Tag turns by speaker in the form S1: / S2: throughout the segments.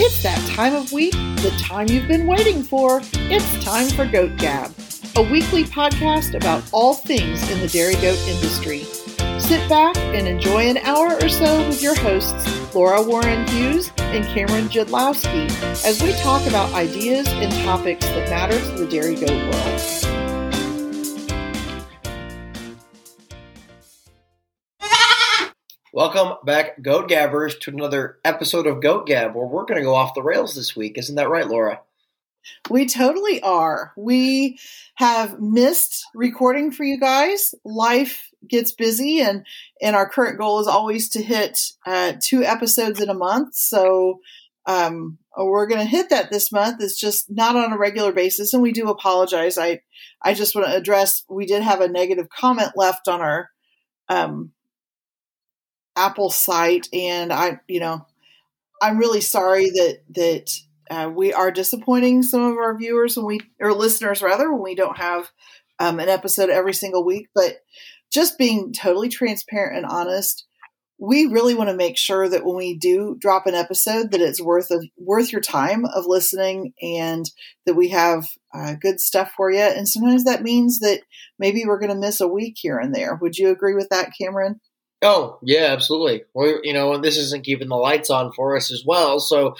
S1: It's that time of week, the time you've been waiting for. It's time for Goat Gab, a weekly podcast about all things in the dairy goat industry. Sit back and enjoy an hour or so with your hosts, Laura Warren Hughes and Cameron Jadlowski, as we talk about ideas and topics that matter to the dairy goat world.
S2: Welcome back, Goat Gabbers, to another episode of Goat Gab, where we're going to go off the rails this week. Isn't that right, Laura?
S1: We totally are. We have missed recording for you guys. Life gets busy, and and our current goal is always to hit uh, two episodes in a month. So um, we're going to hit that this month. It's just not on a regular basis, and we do apologize. I I just want to address we did have a negative comment left on our um, Apple site, and I, you know, I'm really sorry that that uh, we are disappointing some of our viewers when we or listeners rather when we don't have um, an episode every single week. But just being totally transparent and honest, we really want to make sure that when we do drop an episode, that it's worth of, worth your time of listening, and that we have uh, good stuff for you. And sometimes that means that maybe we're going to miss a week here and there. Would you agree with that, Cameron?
S2: Oh yeah, absolutely. Well, you know, this isn't keeping the lights on for us as well. So,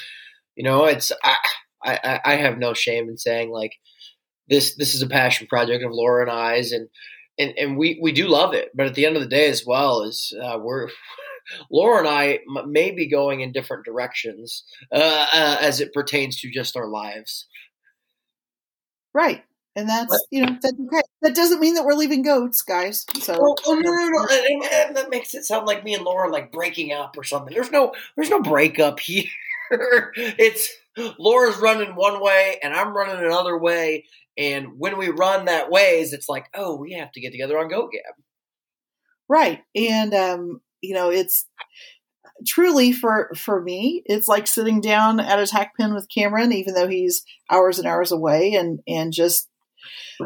S2: you know, it's I, I, I have no shame in saying like this. This is a passion project of Laura and I's, and and and we we do love it. But at the end of the day, as well, is uh, we're Laura and I may be going in different directions uh, uh, as it pertains to just our lives.
S1: Right and that's you know that's okay. That doesn't mean that we're leaving goats, guys. So
S2: oh, oh no, no, no, and, and that makes it sound like me and Laura like breaking up or something. There's no, there's no breakup here. it's Laura's running one way and I'm running another way, and when we run that ways, it's like, oh, we have to get together on Goat Gab.
S1: Right, and um, you know, it's truly for for me it's like sitting down at a tack pen with cameron even though he's hours and hours away and and just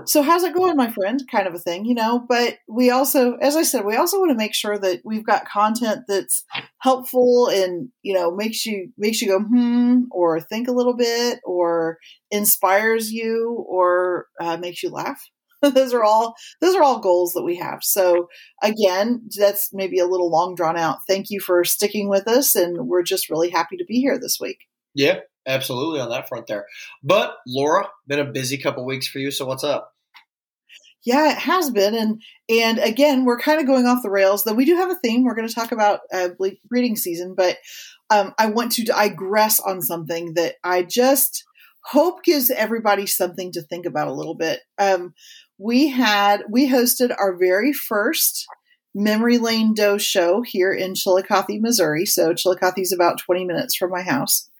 S1: so how's it going, my friend? Kind of a thing, you know. But we also, as I said, we also want to make sure that we've got content that's helpful and you know makes you makes you go hmm or think a little bit or inspires you or uh, makes you laugh. those are all those are all goals that we have. So again, that's maybe a little long drawn out. Thank you for sticking with us, and we're just really happy to be here this week.
S2: Yeah, absolutely on that front there. But Laura, been a busy couple weeks for you. So what's up?
S1: Yeah, it has been, and and again, we're kind of going off the rails. Though we do have a theme. We're going to talk about uh, breeding season, but um, I want to digress on something that I just hope gives everybody something to think about a little bit. Um, we had we hosted our very first memory lane doe show here in chillicothe missouri so chillicothe is about 20 minutes from my house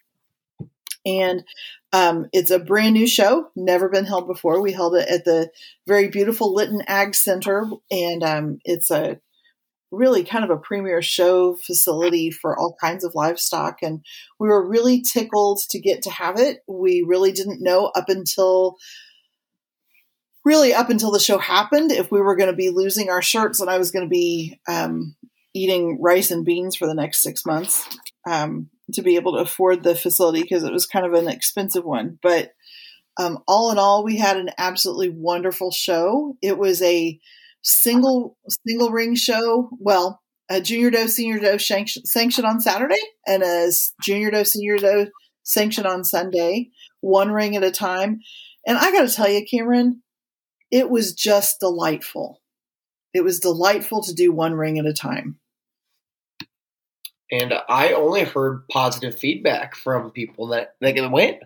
S1: and um, it's a brand new show, never been held before. We held it at the very beautiful Litton Ag Center, and um, it's a really kind of a premier show facility for all kinds of livestock. And we were really tickled to get to have it. We really didn't know up until really up until the show happened if we were going to be losing our shirts and I was going to be um, eating rice and beans for the next six months. Um, to be able to afford the facility because it was kind of an expensive one. But um, all in all, we had an absolutely wonderful show. It was a single single ring show. Well, a junior doe senior doe sanction on Saturday and a junior doe senior doe sanction on Sunday, one ring at a time. And I got to tell you, Cameron, it was just delightful. It was delightful to do one ring at a time
S2: and I only heard positive feedback from people that that went.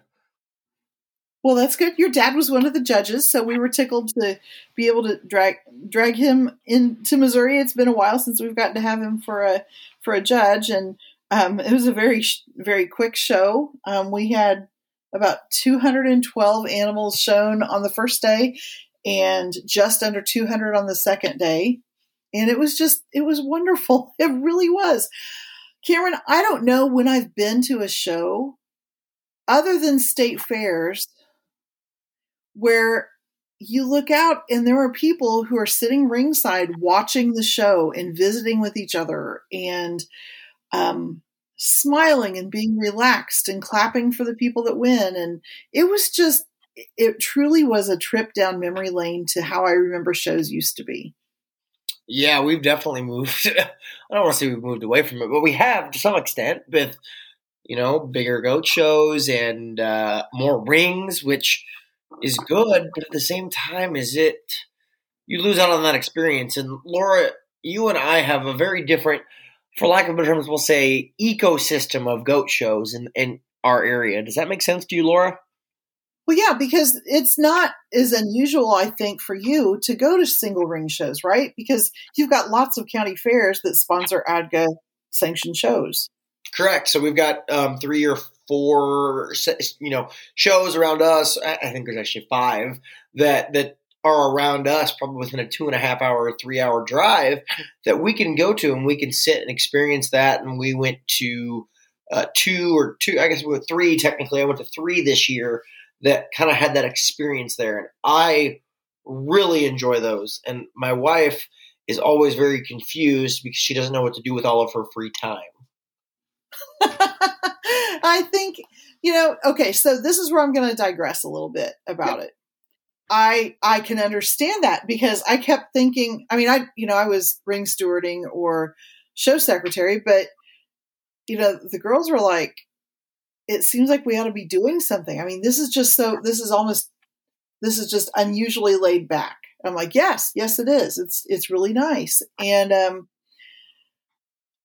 S1: Well, that's good. Your dad was one of the judges, so we were tickled to be able to drag drag him into Missouri. It's been a while since we've gotten to have him for a for a judge, and um, it was a very very quick show. Um, we had about 212 animals shown on the first day, and just under 200 on the second day, and it was just it was wonderful. It really was. Cameron, I don't know when I've been to a show other than state fairs where you look out and there are people who are sitting ringside watching the show and visiting with each other and um, smiling and being relaxed and clapping for the people that win. And it was just, it truly was a trip down memory lane to how I remember shows used to be.
S2: Yeah, we've definitely moved. I don't want to say we've moved away from it, but we have to some extent with, you know, bigger goat shows and uh, more rings, which is good. But at the same time, is it, you lose out on that experience. And Laura, you and I have a very different for lack of better terms, we'll say ecosystem of goat shows in, in our area. Does that make sense to you, Laura?
S1: Well, yeah, because it's not as unusual, I think, for you to go to single ring shows, right? Because you've got lots of county fairs that sponsor ADGA sanctioned shows.
S2: Correct. So we've got um, three or four, you know, shows around us. I think there's actually five that that are around us, probably within a two and a half hour, three hour drive, that we can go to and we can sit and experience that. And we went to uh, two or two, I guess we three technically. I went to three this year that kind of had that experience there. And I really enjoy those. And my wife is always very confused because she doesn't know what to do with all of her free time.
S1: I think, you know, okay, so this is where I'm going to digress a little bit about it. I I can understand that because I kept thinking. I mean, I you know I was ring stewarding or show secretary, but you know the girls were like, it seems like we ought to be doing something. I mean, this is just so. This is almost. This is just unusually laid back. I'm like, yes, yes, it is. It's it's really nice, and um,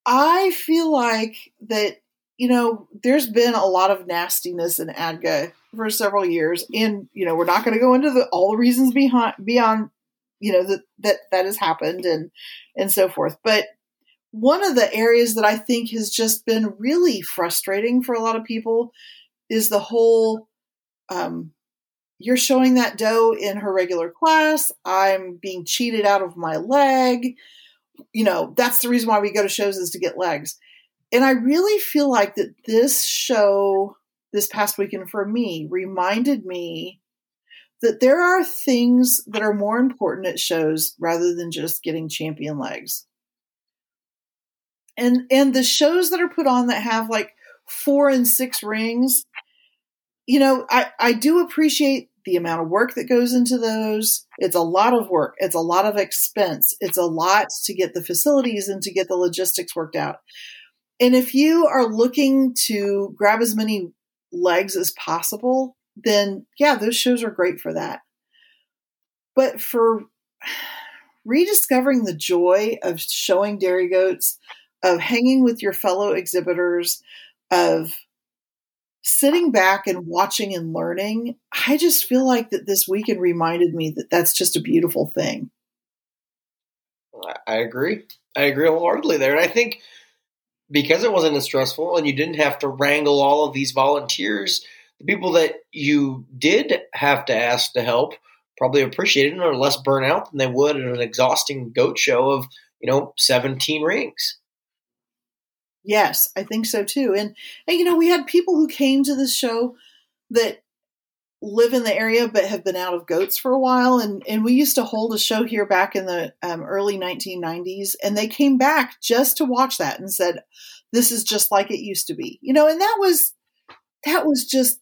S1: I feel like that. You know, there's been a lot of nastiness in ADGA for several years, and you know we're not going to go into the all the reasons behind beyond you know that that that has happened and and so forth. But one of the areas that I think has just been really frustrating for a lot of people is the whole um, you're showing that doe in her regular class. I'm being cheated out of my leg. You know, that's the reason why we go to shows is to get legs. And I really feel like that this show this past weekend for me reminded me that there are things that are more important at shows rather than just getting champion legs. And and the shows that are put on that have like four and six rings, you know, I, I do appreciate the amount of work that goes into those. It's a lot of work. It's a lot of expense. It's a lot to get the facilities and to get the logistics worked out. And if you are looking to grab as many legs as possible, then yeah, those shows are great for that. But for rediscovering the joy of showing dairy goats, of hanging with your fellow exhibitors, of sitting back and watching and learning, I just feel like that this weekend reminded me that that's just a beautiful thing.
S2: I agree. I agree wholeheartedly there. And I think because it wasn't as stressful and you didn't have to wrangle all of these volunteers, the people that you did have to ask to help probably appreciated it or less burnout than they would at an exhausting goat show of, you know, 17 rings.
S1: Yes, I think so too. And, and you know, we had people who came to the show that live in the area but have been out of goats for a while and and we used to hold a show here back in the um, early 1990s and they came back just to watch that and said this is just like it used to be you know and that was that was just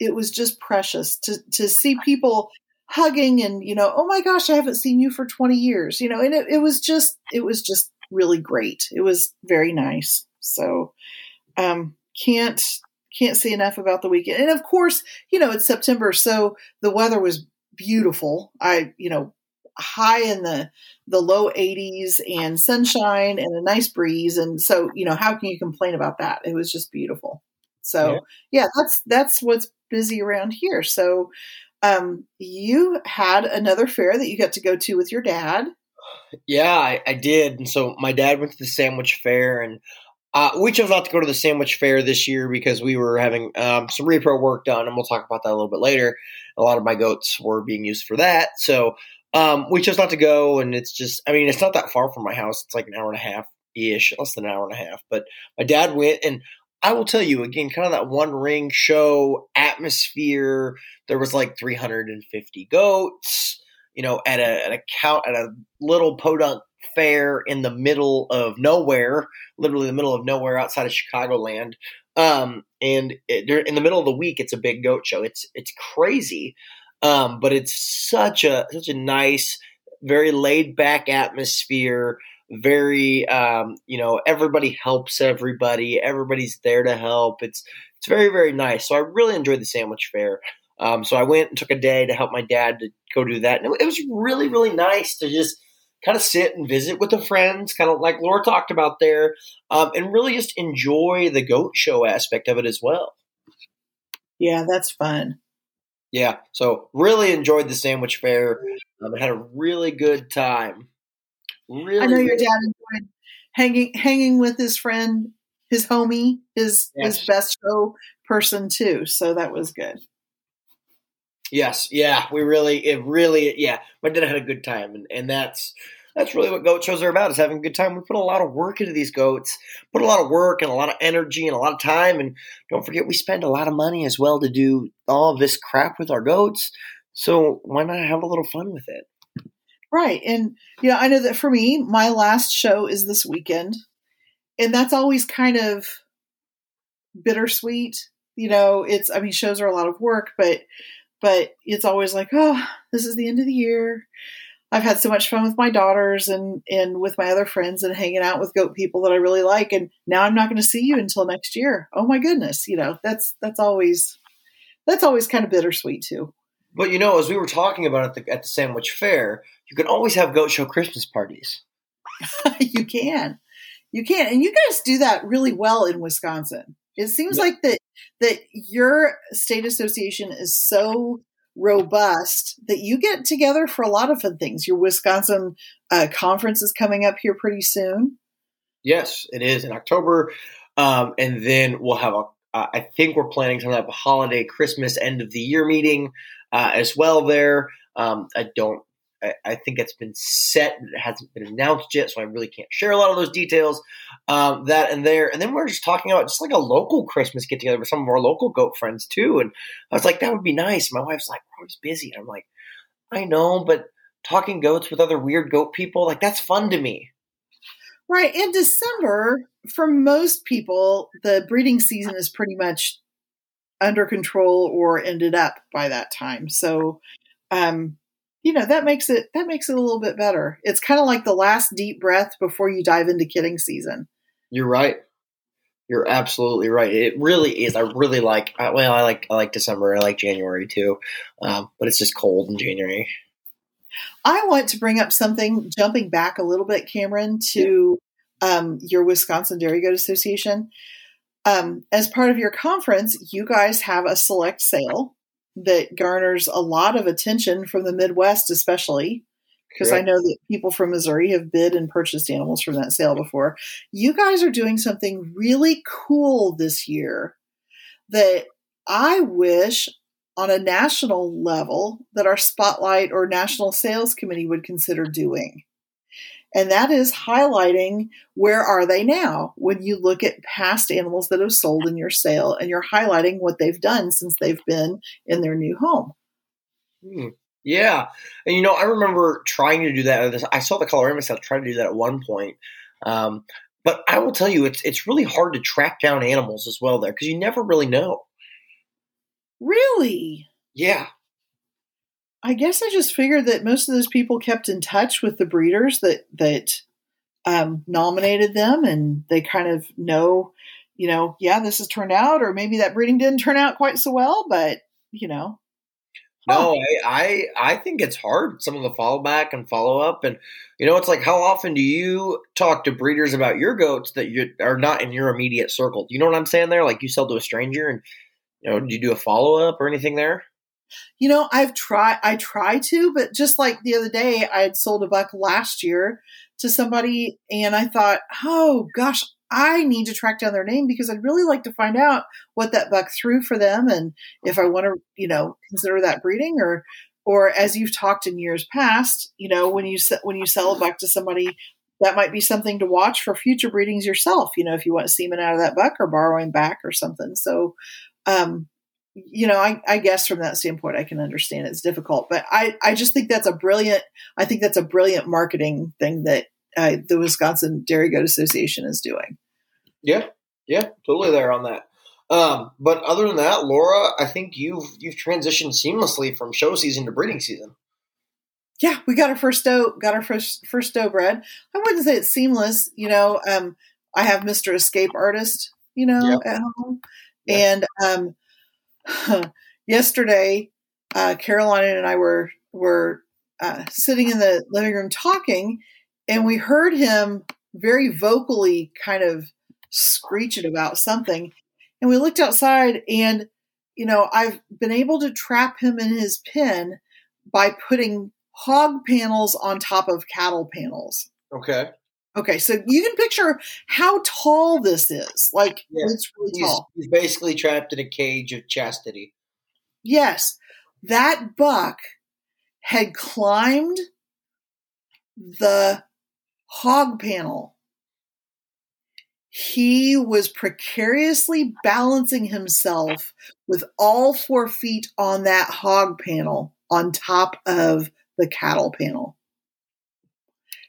S1: it was just precious to to see people hugging and you know oh my gosh i haven't seen you for 20 years you know and it, it was just it was just really great it was very nice so um can't can't say enough about the weekend. And of course, you know, it's September, so the weather was beautiful. I, you know, high in the the low 80s and sunshine and a nice breeze and so, you know, how can you complain about that? It was just beautiful. So, yeah, yeah that's that's what's busy around here. So, um you had another fair that you got to go to with your dad.
S2: Yeah, I, I did. And so my dad went to the sandwich fair and uh, we chose not to go to the sandwich fair this year because we were having um, some repro work done, and we'll talk about that a little bit later. A lot of my goats were being used for that, so um, we chose not to go. And it's just, I mean, it's not that far from my house. It's like an hour and a half ish, less than an hour and a half. But my dad went, and I will tell you again, kind of that one ring show atmosphere. There was like 350 goats, you know, at a at a count at a little podunk fair in the middle of nowhere, literally the middle of nowhere outside of Chicagoland. Um, and it, in the middle of the week, it's a big goat show. It's it's crazy, um, but it's such a such a nice, very laid back atmosphere. Very, um, you know, everybody helps everybody. Everybody's there to help. It's it's very very nice. So I really enjoyed the sandwich fair. Um, so I went and took a day to help my dad to go do that, and it, it was really really nice to just kind of sit and visit with the friends, kind of like Laura talked about there, um, and really just enjoy the goat show aspect of it as well.
S1: Yeah, that's fun.
S2: Yeah, so really enjoyed the sandwich fair. Um, had a really good time.
S1: Really, I know your dad enjoyed hanging hanging with his friend, his homie, his yes. his best show person too. So that was good.
S2: Yes, yeah, we really, it really, yeah. My dad had a good time, and, and that's that's really what goat shows are about is having a good time. We put a lot of work into these goats, put a lot of work and a lot of energy and a lot of time, and don't forget we spend a lot of money as well to do all this crap with our goats. So why not have a little fun with it?
S1: Right, and yeah, I know that for me, my last show is this weekend, and that's always kind of bittersweet. You know, it's I mean, shows are a lot of work, but but it's always like, oh, this is the end of the year. I've had so much fun with my daughters and and with my other friends and hanging out with goat people that I really like and now I'm not going to see you until next year. Oh my goodness, you know, that's that's always that's always kind of bittersweet too.
S2: But you know, as we were talking about at the at the sandwich fair, you can always have goat show Christmas parties.
S1: you can. You can. And you guys do that really well in Wisconsin. It seems like that that your state association is so robust that you get together for a lot of fun things. Your Wisconsin uh, conference is coming up here pretty soon.
S2: Yes, it is in October, um, and then we'll have a. Uh, I think we're planning some type of holiday Christmas end of the year meeting uh, as well. There, um, I don't I, I, think it's been set. It hasn't been announced yet, so I really can't share a lot of those details. Um, that and there, and then we're just talking about just like a local Christmas get together with some of our local goat friends too. And I was like, that would be nice. My wife's like, we're always busy. I'm like, I know, but talking goats with other weird goat people, like that's fun to me.
S1: Right. In December, for most people, the breeding season is pretty much under control or ended up by that time. So, um, you know that makes it that makes it a little bit better. It's kind of like the last deep breath before you dive into kidding season.
S2: You're right. You're absolutely right. It really is. I really like. Well, I like I like December. I like January too, um, but it's just cold in January.
S1: I want to bring up something. Jumping back a little bit, Cameron, to um, your Wisconsin Dairy Goat Association. Um, as part of your conference, you guys have a select sale that garners a lot of attention from the Midwest, especially because I know that people from Missouri have bid and purchased animals from that sale before. You guys are doing something really cool this year that I wish on a national level that our spotlight or national sales committee would consider doing and that is highlighting where are they now when you look at past animals that have sold in your sale and you're highlighting what they've done since they've been in their new home.
S2: Hmm. yeah. And you know i remember trying to do that. I saw the colorama sales try to do that at one point. Um, but i will tell you it's it's really hard to track down animals as well there because you never really know.
S1: Really?
S2: Yeah
S1: I guess I just figured that most of those people kept in touch with the breeders that that um, nominated them, and they kind of know, you know, yeah, this has turned out, or maybe that breeding didn't turn out quite so well, but you know.
S2: No, I, I I think it's hard. Some of the follow back and follow up, and you know, it's like how often do you talk to breeders about your goats that you are not in your immediate circle? You know what I'm saying there? Like you sell to a stranger, and you know, do you do a follow up or anything there?
S1: You know, I've tried, I try to, but just like the other day, I had sold a buck last year to somebody and I thought, oh gosh, I need to track down their name because I'd really like to find out what that buck threw for them and if I want to, you know, consider that breeding or, or as you've talked in years past, you know, when you when you sell a buck to somebody, that might be something to watch for future breedings yourself. You know, if you want semen out of that buck or borrowing back or something. So, um, you know, I, I, guess from that standpoint, I can understand it's difficult, but I, I just think that's a brilliant, I think that's a brilliant marketing thing that uh, the Wisconsin Dairy Goat Association is doing.
S2: Yeah, yeah, totally there on that. Um, but other than that, Laura, I think you've you've transitioned seamlessly from show season to breeding season.
S1: Yeah, we got our first doe, got our first first doe bred. I wouldn't say it's seamless. You know, um, I have Mister Escape Artist, you know, yep. at home, and um, yesterday, uh, Caroline and I were were uh, sitting in the living room talking, and we heard him very vocally kind of screeching about something. And we looked outside, and you know, I've been able to trap him in his pen by putting hog panels on top of cattle panels.
S2: Okay.
S1: Okay, so you can picture how tall this is. Like yeah. it's really
S2: he's,
S1: tall.
S2: He's basically trapped in a cage of chastity.
S1: Yes. That buck had climbed the hog panel. He was precariously balancing himself with all four feet on that hog panel on top of the cattle panel.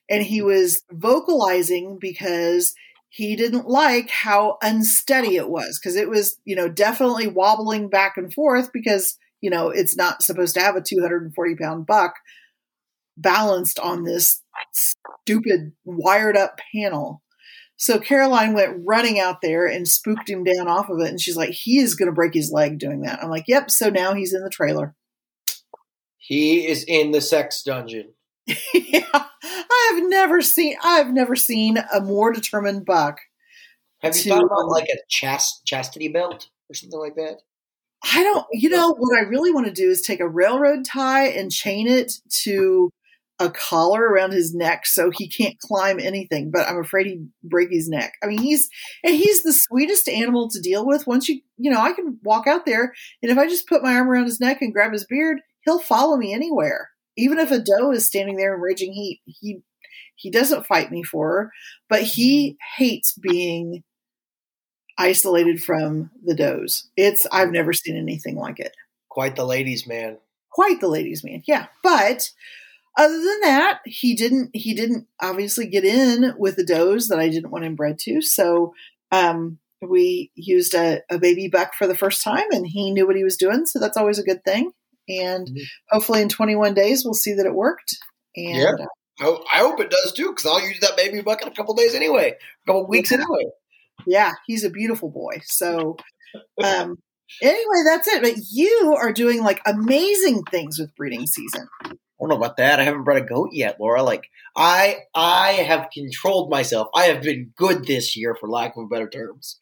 S1: And he was vocalizing because he didn't like how unsteady it was because it was, you know, definitely wobbling back and forth because, you know, it's not supposed to have a 240 pound buck balanced on this stupid wired up panel. So Caroline went running out there and spooked him down off of it. And she's like, he is going to break his leg doing that. I'm like, yep. So now he's in the trailer.
S2: He is in the sex dungeon.
S1: yeah, I have never seen. I've never seen a more determined buck.
S2: Have you to, thought about um, like a chast- chastity belt or something like that?
S1: I don't. You know what I really want to do is take a railroad tie and chain it to a collar around his neck so he can't climb anything. But I'm afraid he'd break his neck. I mean, he's and he's the sweetest animal to deal with. Once you, you know, I can walk out there and if I just put my arm around his neck and grab his beard, he'll follow me anywhere even if a doe is standing there in raging heat, he he doesn't fight me for her, but he hates being isolated from the does. It's I've never seen anything like it.
S2: Quite the ladies' man.
S1: Quite the ladies' man. Yeah, but other than that, he didn't he didn't obviously get in with the does that I didn't want him bred to. So um, we used a, a baby buck for the first time, and he knew what he was doing. So that's always a good thing and mm-hmm. hopefully in 21 days we'll see that it worked. And
S2: yeah. Uh, I hope it does too, because I'll use that baby bucket a couple days anyway, a couple weeks anyway.
S1: Yeah, he's a beautiful boy. So, um, anyway, that's it. But you are doing like amazing things with breeding season.
S2: I don't know about that. I haven't bred a goat yet, Laura. Like I, I have controlled myself. I have been good this year, for lack of better terms.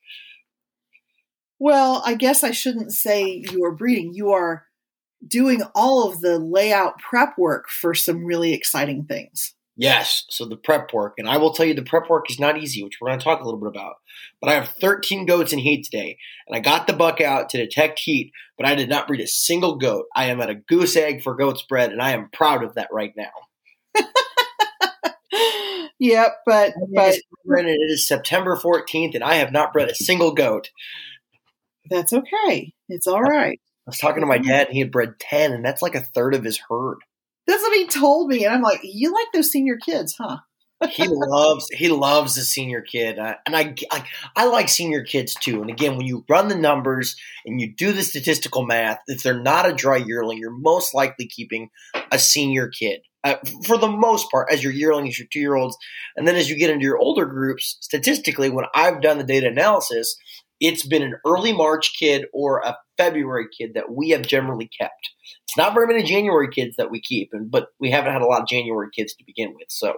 S1: Well, I guess I shouldn't say you are breeding. You are doing all of the layout prep work for some really exciting things.
S2: Yes, so the prep work, and I will tell you the prep work is not easy, which we're going to talk a little bit about. But I have 13 goats in heat today, and I got the buck out to detect heat, but I did not breed a single goat. I am at a goose egg for goat's bred, and I am proud of that right now.
S1: yep, but but
S2: it is September 14th, and I have not bred a single goat.
S1: That's okay. It's all right.
S2: I was talking to my dad, and he had bred ten, and that's like a third of his herd.
S1: That's what he told me, and I'm like, "You like those senior kids, huh?"
S2: he loves he loves the senior kid, uh, and I, I I like senior kids too. And again, when you run the numbers and you do the statistical math, if they're not a dry yearling, you're most likely keeping a senior kid. Uh, for the most part, as your yearlings, your two year olds, and then as you get into your older groups, statistically, when I've done the data analysis, it's been an early March kid or a February kid that we have generally kept. It's not very many January kids that we keep, and but we haven't had a lot of January kids to begin with. So,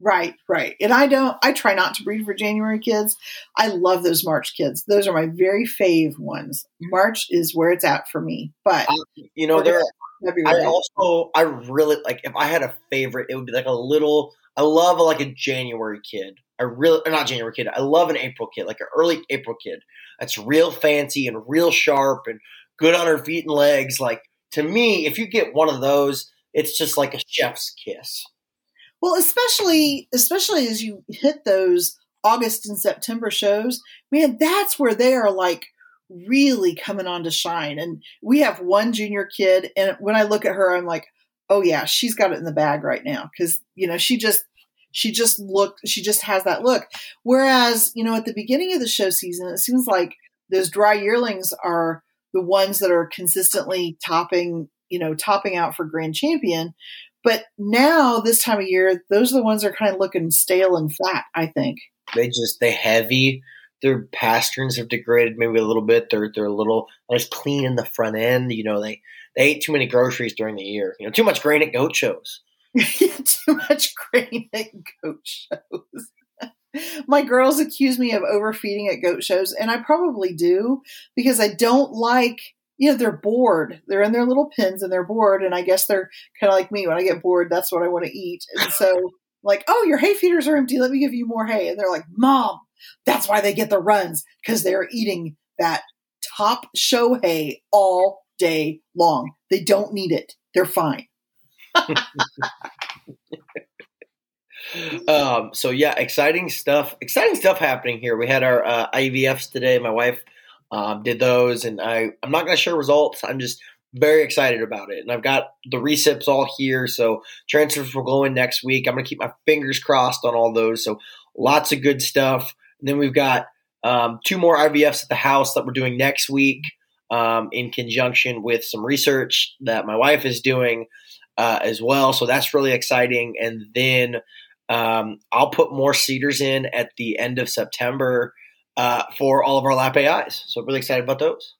S1: right, right. And I don't. I try not to breed for January kids. I love those March kids. Those are my very fave ones. March is where it's at for me. But uh,
S2: you know, there. I also I really like if I had a favorite, it would be like a little. I love a, like a January kid I really not January kid. I love an April kid, like an early April kid. That's real fancy and real sharp and good on her feet and legs. Like to me, if you get one of those, it's just like a chef's kiss.
S1: Well, especially especially as you hit those August and September shows, man, that's where they are like really coming on to shine. And we have one junior kid, and when I look at her, I'm like, oh yeah, she's got it in the bag right now because you know she just she just looked she just has that look. Whereas you know at the beginning of the show season it seems like those dry yearlings are the ones that are consistently topping you know topping out for grand champion. But now this time of year those are the ones that are kind of looking stale and flat i think.
S2: They just they heavy. Their pasterns have degraded maybe a little bit. They're they're a little less clean in the front end you know they they ate too many groceries during the year. You know too much grain at goat shows
S1: too much grain at goat shows. My girls accuse me of overfeeding at goat shows, and I probably do because I don't like, you know, they're bored. They're in their little pens and they're bored, and I guess they're kind of like me. When I get bored, that's what I want to eat. And so, like, oh, your hay feeders are empty. Let me give you more hay. And they're like, Mom, that's why they get the runs because they're eating that top show hay all day long. They don't need it. They're fine.
S2: Um, so yeah, exciting stuff. Exciting stuff happening here. We had our uh, IVFs today. My wife um, did those, and I I'm not going to share results. I'm just very excited about it, and I've got the recips all here. So transfers will go in next week. I'm going to keep my fingers crossed on all those. So lots of good stuff. And then we've got um, two more IVFs at the house that we're doing next week um, in conjunction with some research that my wife is doing uh, as well. So that's really exciting. And then um, I'll put more CIDRs in at the end of September uh, for all of our lap AIs. So really excited about those.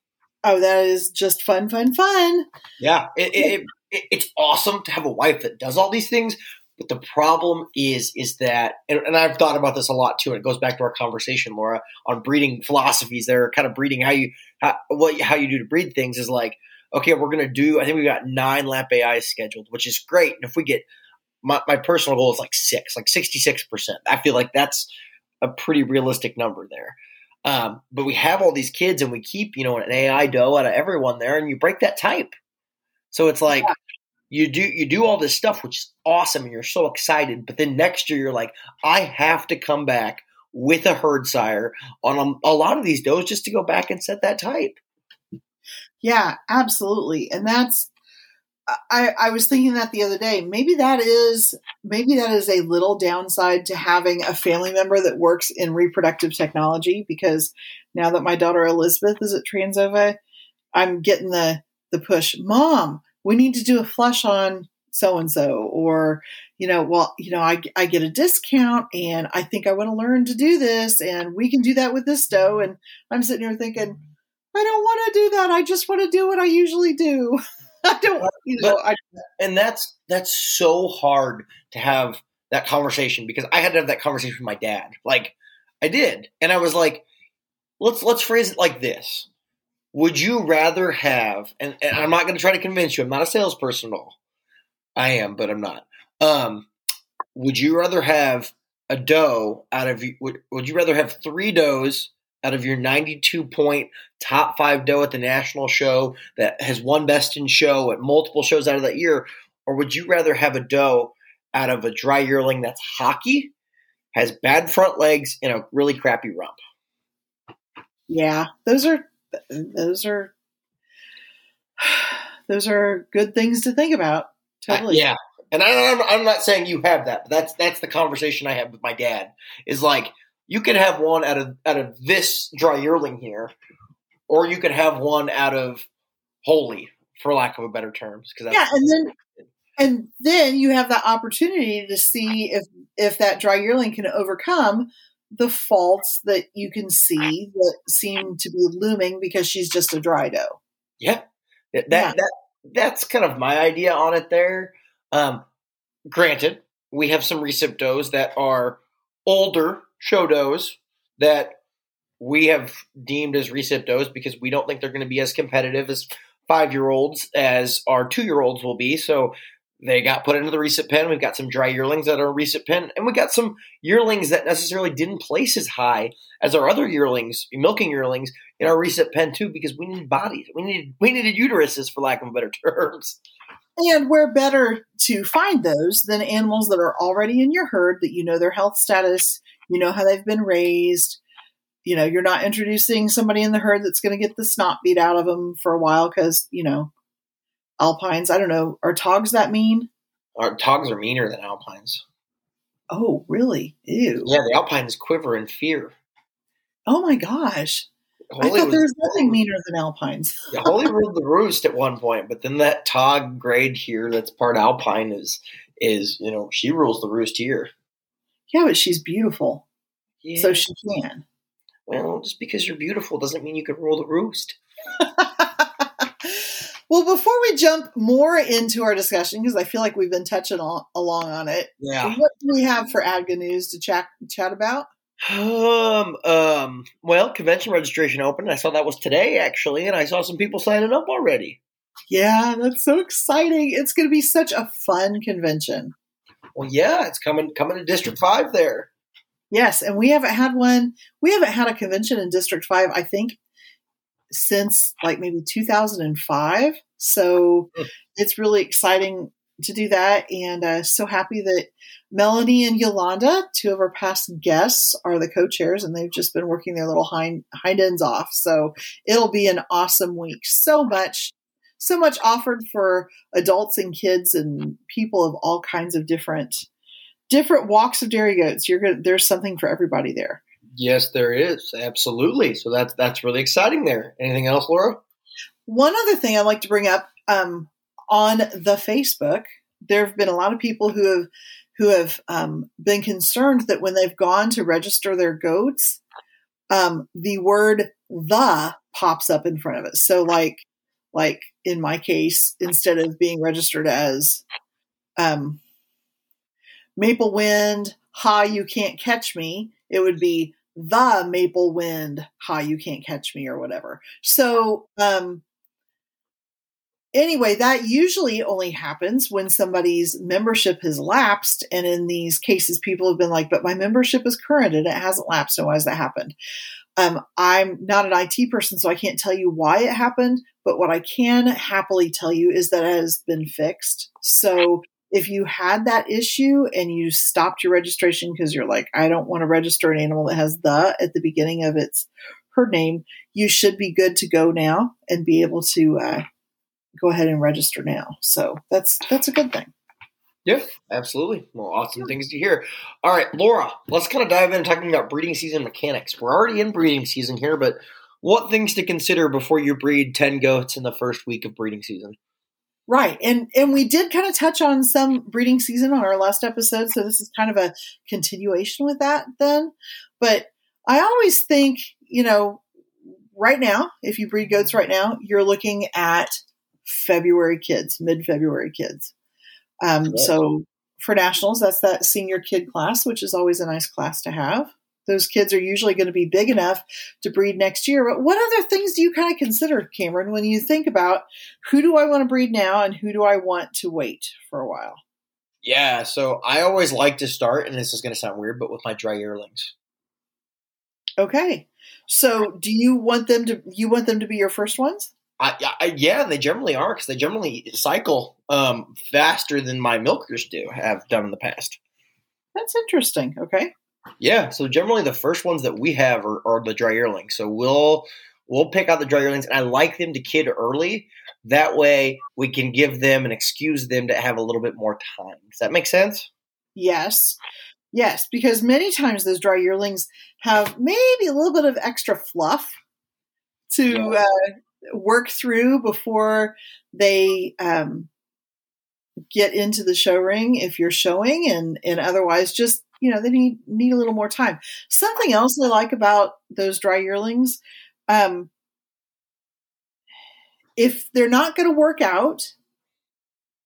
S1: Oh, that is just fun, fun, fun.
S2: Yeah, it, it, it, it's awesome to have a wife that does all these things. But the problem is, is that, and, and, I've thought about this a lot too. And it goes back to our conversation, Laura, on breeding philosophies. They're kind of breeding how you, how, what, how you do to breed things is like, okay, we're going to do, I think we've got nine lap AIs scheduled, which is great. And if we get, my, my personal goal is like six, like 66%. I feel like that's a pretty realistic number there. Um, but we have all these kids and we keep, you know, an AI doe out of everyone there and you break that type. So it's like, yeah. you do you do all this stuff which is awesome and you're so excited but then next year you're like i have to come back with a herd sire on a, a lot of these does just to go back and set that type
S1: yeah, absolutely. And that's I, I was thinking that the other day. Maybe that is maybe that is a little downside to having a family member that works in reproductive technology because now that my daughter Elizabeth is at Transova, I'm getting the the push, Mom, we need to do a flush on so and so or you know well you know I, I get a discount and i think i want to learn to do this and we can do that with this doe and i'm sitting here thinking I don't want to do that. I just want to do what I usually do. I don't, want, you know, I,
S2: and that's that's so hard to have that conversation because I had to have that conversation with my dad. Like I did, and I was like, let's let's phrase it like this: Would you rather have? And, and I'm not going to try to convince you. I'm not a salesperson at all. I am, but I'm not. Um, would you rather have a doe out of? Would Would you rather have three does out of your 92 point top five doe at the national show that has won best in show at multiple shows out of that year? Or would you rather have a doe out of a dry yearling that's hockey, has bad front legs, and a really crappy rump?
S1: Yeah, those are those are those are good things to think about. Totally.
S2: Uh, yeah, and I, I'm not saying you have that, but that's that's the conversation I have with my dad. Is like you could have one out of out of this dry yearling here, or you could have one out of holy, for lack of a better terms.
S1: Because yeah, and then and then you have that opportunity to see if if that dry yearling can overcome the faults that you can see that seem to be looming because she's just a dry doe.
S2: Yeah, that yeah. that that's kind of my idea on it. There, um, granted, we have some recip does that are older show does that we have deemed as recip does because we don't think they're going to be as competitive as five year olds as our two year olds will be. So they got put into the recip pen. We've got some dry yearlings that are recip pen, and we got some yearlings that necessarily didn't place as high as our other yearlings, milking yearlings, in our recip pen too, because we needed bodies. We needed we needed uteruses, for lack of better terms.
S1: And where better to find those than animals that are already in your herd that you know their health status, you know how they've been raised. You know, you're not introducing somebody in the herd that's going to get the snot beat out of them for a while because, you know, alpines, I don't know, are togs that mean?
S2: Our togs are meaner than alpines.
S1: Oh, really? Ew.
S2: Yeah, the Alpines quiver in fear.
S1: Oh my gosh. I
S2: Holy
S1: thought there was
S2: was-
S1: nothing meaner than alpines.
S2: Yeah, Holy ruled the roost at one point, but then that Tog grade here, that's part Alpine, is is you know she rules the roost here.
S1: Yeah, but she's beautiful,
S2: Yeah.
S1: so she can.
S2: well, just because you're beautiful doesn't mean you can rule the roost.
S1: well, before we jump more into our discussion, because I feel like we've been touching al- along on it,
S2: Yeah.
S1: what do we have for ADGA news to chat chat about?
S2: Um. Um. Well, convention registration opened. I saw that was today actually, and I saw some people signing up already.
S1: Yeah, that's so exciting. It's going to be such a fun convention.
S2: Well, yeah, it's coming coming to District Five there.
S1: Yes, and we haven't had one. We haven't had a convention in District 5, I think, since like maybe 2005. So
S2: Hmm.
S1: it's really exciting to do that. And uh, so happy that Melanie and Yolanda, two of our past guests, are the co chairs, and they've just been working their little hind, hind ends off. So it'll be an awesome week. So much. So much offered for adults and kids and people of all kinds of different different walks of dairy goats. You're good. There's something for everybody there.
S2: Yes, there is absolutely. So that's that's really exciting. There. Anything else, Laura?
S1: One other thing I'd like to bring up um, on the Facebook, there have been a lot of people who have who have um, been concerned that when they've gone to register their goats, um, the word "the" pops up in front of it. So, like, like in my case, instead of being registered as um, Maple Wind, "Ha, you can't catch me," it would be the Maple Wind, "Ha, you can't catch me," or whatever. So, um, anyway, that usually only happens when somebody's membership has lapsed. And in these cases, people have been like, but my membership is current and it hasn't lapsed. So why has that happened? Um, I'm not an IT person, so I can't tell you why it happened. But what I can happily tell you is that it has been fixed. So if you had that issue and you stopped your registration because you're like, I don't want to register an animal that has the at the beginning of its her name, you should be good to go now and be able to uh, go ahead and register now. So that's that's a good thing.
S2: Yeah, absolutely. Well, awesome things to hear. All right, Laura, let's kind of dive in talking about breeding season mechanics. We're already in breeding season here, but what things to consider before you breed 10 goats in the first week of breeding season?
S1: Right. And and we did kind of touch on some breeding season on our last episode, so this is kind of a continuation with that then. But I always think, you know, right now, if you breed goats right now, you're looking at February kids, mid-February kids. Um,
S2: Right.
S1: so for nationals, that's that senior kid class, which is always a nice class to have. Those kids are usually going to be big enough to breed next year. But what other things do you kind of consider, Cameron, when you think about who do I want to breed now and who do I want to wait for a while?
S2: Yeah, so I always like to start, and this is going to sound weird, but with my dry yearlings.
S1: Okay. So do you want them to you want them to be your first ones?
S2: I, I, yeah, they generally are because they generally cycle um, faster than my milkers do have done in the past.
S1: That's interesting. Okay.
S2: Yeah, so generally the first ones that we have are, are the dry yearlings. So we'll we'll pick out the dry yearlings, and I like them to kid early. That way, we can give them and excuse them to have a little bit more time. Does that make sense?
S1: Yes. Yes, because many times those dry yearlings have maybe a little bit of extra fluff to uh, work through before they um, get into the show ring if you're showing, and and otherwise just you know they need need a little more time. Something else I like about those dry yearlings, um, if they're not going to work out,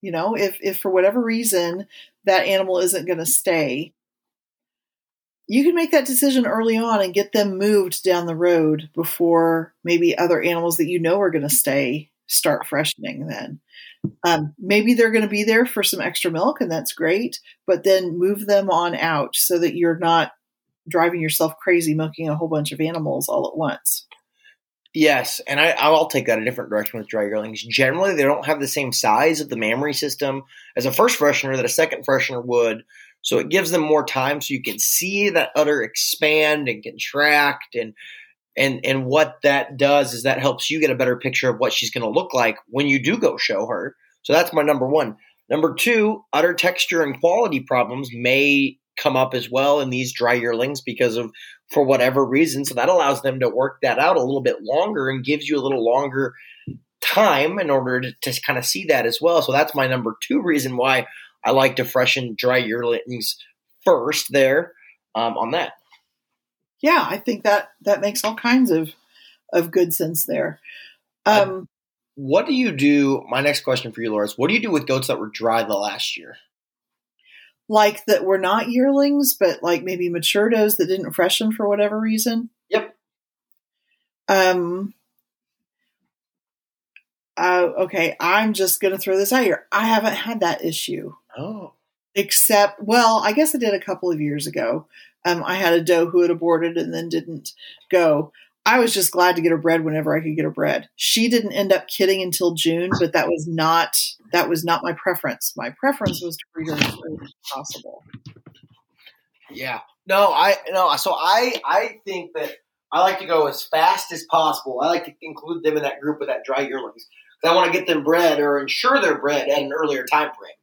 S1: you know, if if for whatever reason that animal isn't going to stay, you can make that decision early on and get them moved down the road before maybe other animals that you know are going to stay start freshening then. Um, maybe they're going to be there for some extra milk, and that's great, but then move them on out so that you're not driving yourself crazy milking a whole bunch of animals all at once.
S2: Yes, and I, I'll take that a different direction with dry yearlings. Generally, they don't have the same size of the mammary system as a first freshener that a second freshener would. So it gives them more time so you can see that udder expand and contract and and and what that does is that helps you get a better picture of what she's going to look like when you do go show her. So that's my number one. Number two, udder texture and quality problems may come up as well in these dry yearlings because of for whatever reason. So that allows them to work that out a little bit longer and gives you a little longer time in order to, to kind of see that as well. So that's my number two reason why I like to freshen dry yearlings first there um, on that.
S1: Yeah, I think that that makes all kinds of of good sense there. Um,
S2: what do you do? My next question for you, Laura, is what do you do with goats that were dry the last year?
S1: Like that were not yearlings, but like maybe mature does that didn't freshen for whatever reason.
S2: Yep.
S1: Um. Uh, okay, I'm just gonna throw this out here. I haven't had that issue.
S2: Oh.
S1: Except, well, I guess I did a couple of years ago. Um, I had a doe who had aborted and then didn't go. I was just glad to get her bred whenever I could get her bred. She didn't end up kidding until June, but that was not that was not my preference. My preference was to breed her as early as possible.
S2: Yeah. No, I no. So I I think that I like to go as fast as possible. I like to include them in that group with that dry yearlings I want to get them bred or ensure they're bred at an earlier time frame.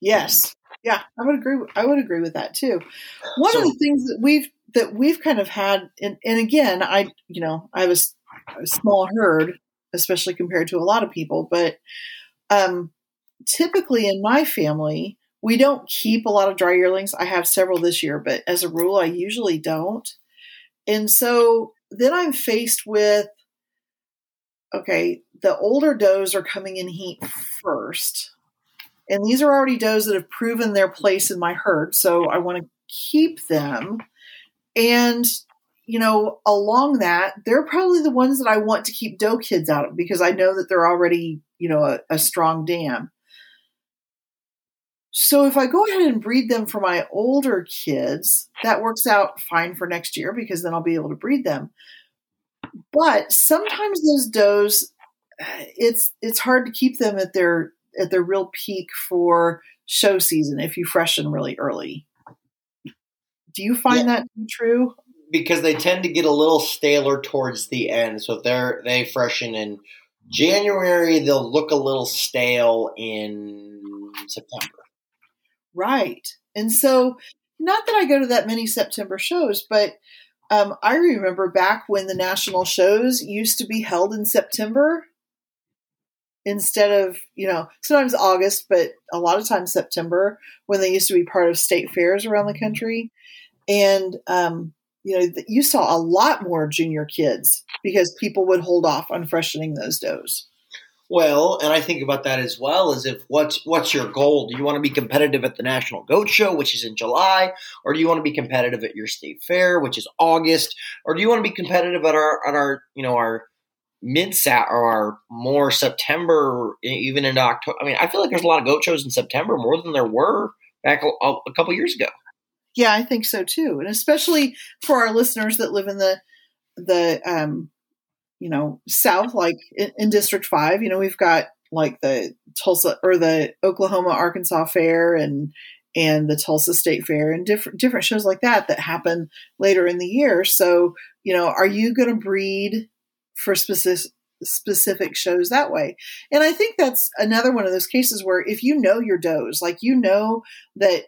S1: Yes. Yeah, I would agree. I would agree with that too. One so, of the things that we've that we've kind of had, and, and again, I you know I was a small herd, especially compared to a lot of people, but um, typically in my family, we don't keep a lot of dry yearlings. I have several this year, but as a rule, I usually don't. And so then I'm faced with okay, the older does are coming in heat first. And these are already does that have proven their place in my herd. So I want to keep them. And, you know, along that, they're probably the ones that I want to keep doe kids out of because I know that they're already, you know, a, a strong dam. So if I go ahead and breed them for my older kids, that works out fine for next year because then I'll be able to breed them. But sometimes those does, uh, it's it's hard to keep them at their at their real peak for show season if you freshen really early. Do you find yeah. that true?
S2: Because they tend to get a little staler towards the end. So if they're they freshen in January, they'll look a little stale in September.
S1: Right. And so not that I go to that many September shows, but um, I remember back when the national shows used to be held in September instead of you know sometimes august but a lot of times september when they used to be part of state fairs around the country. And um, you know you saw a lot more junior kids because people would hold off on freshening those does
S2: well and i think about that as well as if what's what's your goal do you want to be competitive at the national goat show which is in july or do you want to be competitive at your state fair which is august or do you want to be competitive at our at our you know our mid sat or our more September, even in October. I mean, I feel like there's a lot of goat shows in September more than there were back a, a couple years ago.
S1: Yeah, I think so too, and especially for our listeners that live in the the um, you know South, like in, in District Five. You know, we've got like the Tulsa or the Oklahoma Arkansas Fair and and the Tulsa State Fair and different different shows like that that happen later in the year. So, you know, are you going to breed for specific specific shows that way. And I think that's another one of those cases where if you know your does, like you know that